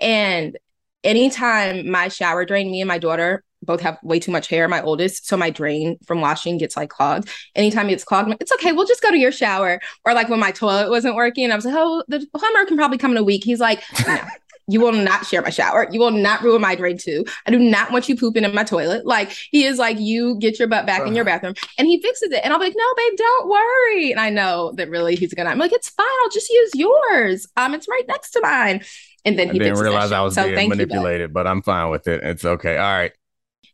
And anytime my shower drain me and my daughter both have way too much hair my oldest so my drain from washing gets like clogged. Anytime it gets clogged like, it's okay we'll just go to your shower. Or like when my toilet wasn't working i was like oh the plumber can probably come in a week. He's like no you will not share my shower. You will not ruin my drain too. I do not want you pooping in my toilet. Like he is like, you get your butt back uh in your bathroom. And he fixes it. And I'll be like, no, babe, don't worry. And I know that really he's gonna, I'm like, it's fine. I'll just use yours. Um, it's right next to mine. And then he I didn't realize I was so being manipulated, you, but I'm fine with it. It's okay. All right.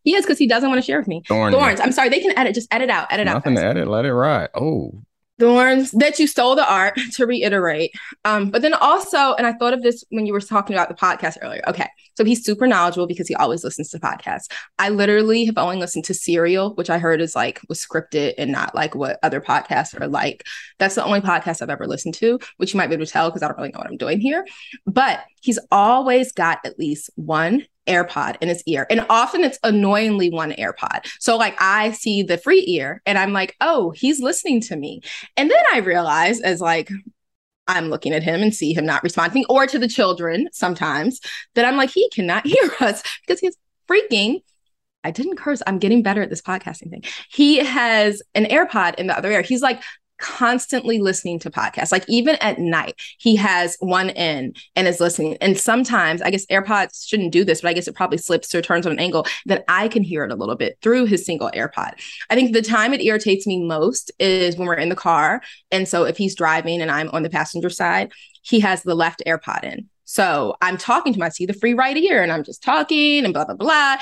He is because he doesn't want to share with me. Thorns. Thorns. I'm sorry. They can edit. Just edit out. Edit Nothing out. Nothing to edit. Let it ride. Oh, the ones that you stole the art to reiterate. Um but then also and i thought of this when you were talking about the podcast earlier. Okay so he's super knowledgeable because he always listens to podcasts. I literally have only listened to serial which i heard is like was scripted and not like what other podcasts are like. That's the only podcast i've ever listened to which you might be able to tell because i don't really know what i'm doing here. But he's always got at least one AirPod in his ear. And often it's annoyingly one AirPod. So like I see the free ear and I'm like, oh, he's listening to me. And then I realize as like I'm looking at him and see him not responding, or to the children sometimes, that I'm like, he cannot hear us because he's freaking. I didn't curse. I'm getting better at this podcasting thing. He has an AirPod in the other ear. He's like, constantly listening to podcasts. Like even at night, he has one in and is listening. And sometimes I guess AirPods shouldn't do this, but I guess it probably slips or turns on an angle that I can hear it a little bit through his single AirPod. I think the time it irritates me most is when we're in the car. And so if he's driving and I'm on the passenger side, he has the left AirPod in. So I'm talking to him, I see the free right ear and I'm just talking and blah, blah, blah.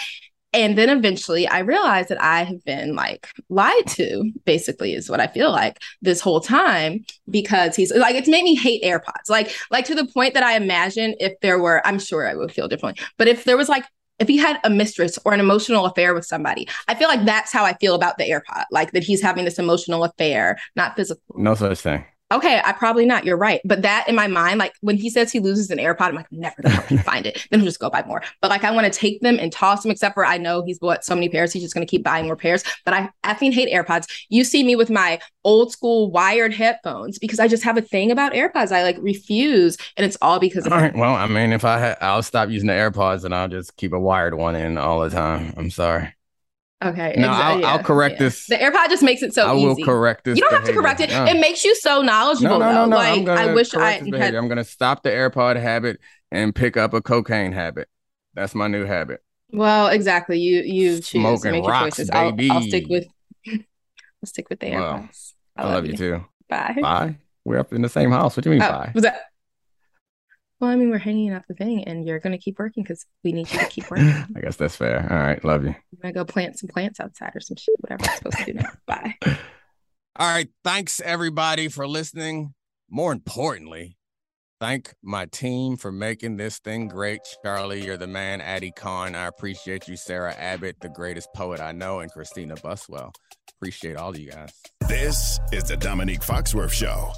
And then eventually I realized that I have been like lied to, basically, is what I feel like this whole time because he's like, it's made me hate AirPods. Like, like to the point that I imagine if there were, I'm sure I would feel differently, but if there was like, if he had a mistress or an emotional affair with somebody, I feel like that's how I feel about the AirPod, like that he's having this emotional affair, not physical. No such thing. Okay, I probably not. You're right. But that in my mind, like when he says he loses an AirPod, I'm like, I'm never gonna find it. Then he'll just go buy more. But like I want to take them and toss them, except for I know he's bought so many pairs, he's just gonna keep buying more pairs. But I effing hate AirPods. You see me with my old school wired headphones because I just have a thing about AirPods. I like refuse, and it's all because of all right. Well, I mean, if I ha- I'll stop using the AirPods and I'll just keep a wired one in all the time. I'm sorry. Okay. No, I'll, I'll, correct yeah. this. The AirPod just makes it so easy. I easy. will correct this. You don't behavior. have to correct it. Uh, it makes you so knowledgeable. No, no, no, no. Like, I wish I had. I'm going to stop the AirPod habit and pick up a cocaine habit. That's my new habit. Well, exactly. You you choose Smoking make rocks, your choices. Baby. I'll, I'll stick with. I'll stick with the AirPods. Well, I, love, love you. you too. Bye. Bye. We're up in the same house. What do you mean? Oh, bye. Was that? Well, I mean, we're hanging out the thing, and you're going to keep working because we need you to keep working. I guess that's fair. All right, love you. I'm going to go plant some plants outside or some shit, whatever I'm supposed to do now. Bye. All right, thanks everybody for listening. More importantly, thank my team for making this thing great. Charlie, you're the man. Addie Khan, I appreciate you. Sarah Abbott, the greatest poet I know, and Christina Buswell. Appreciate all of you guys. This is the Dominique Foxworth Show.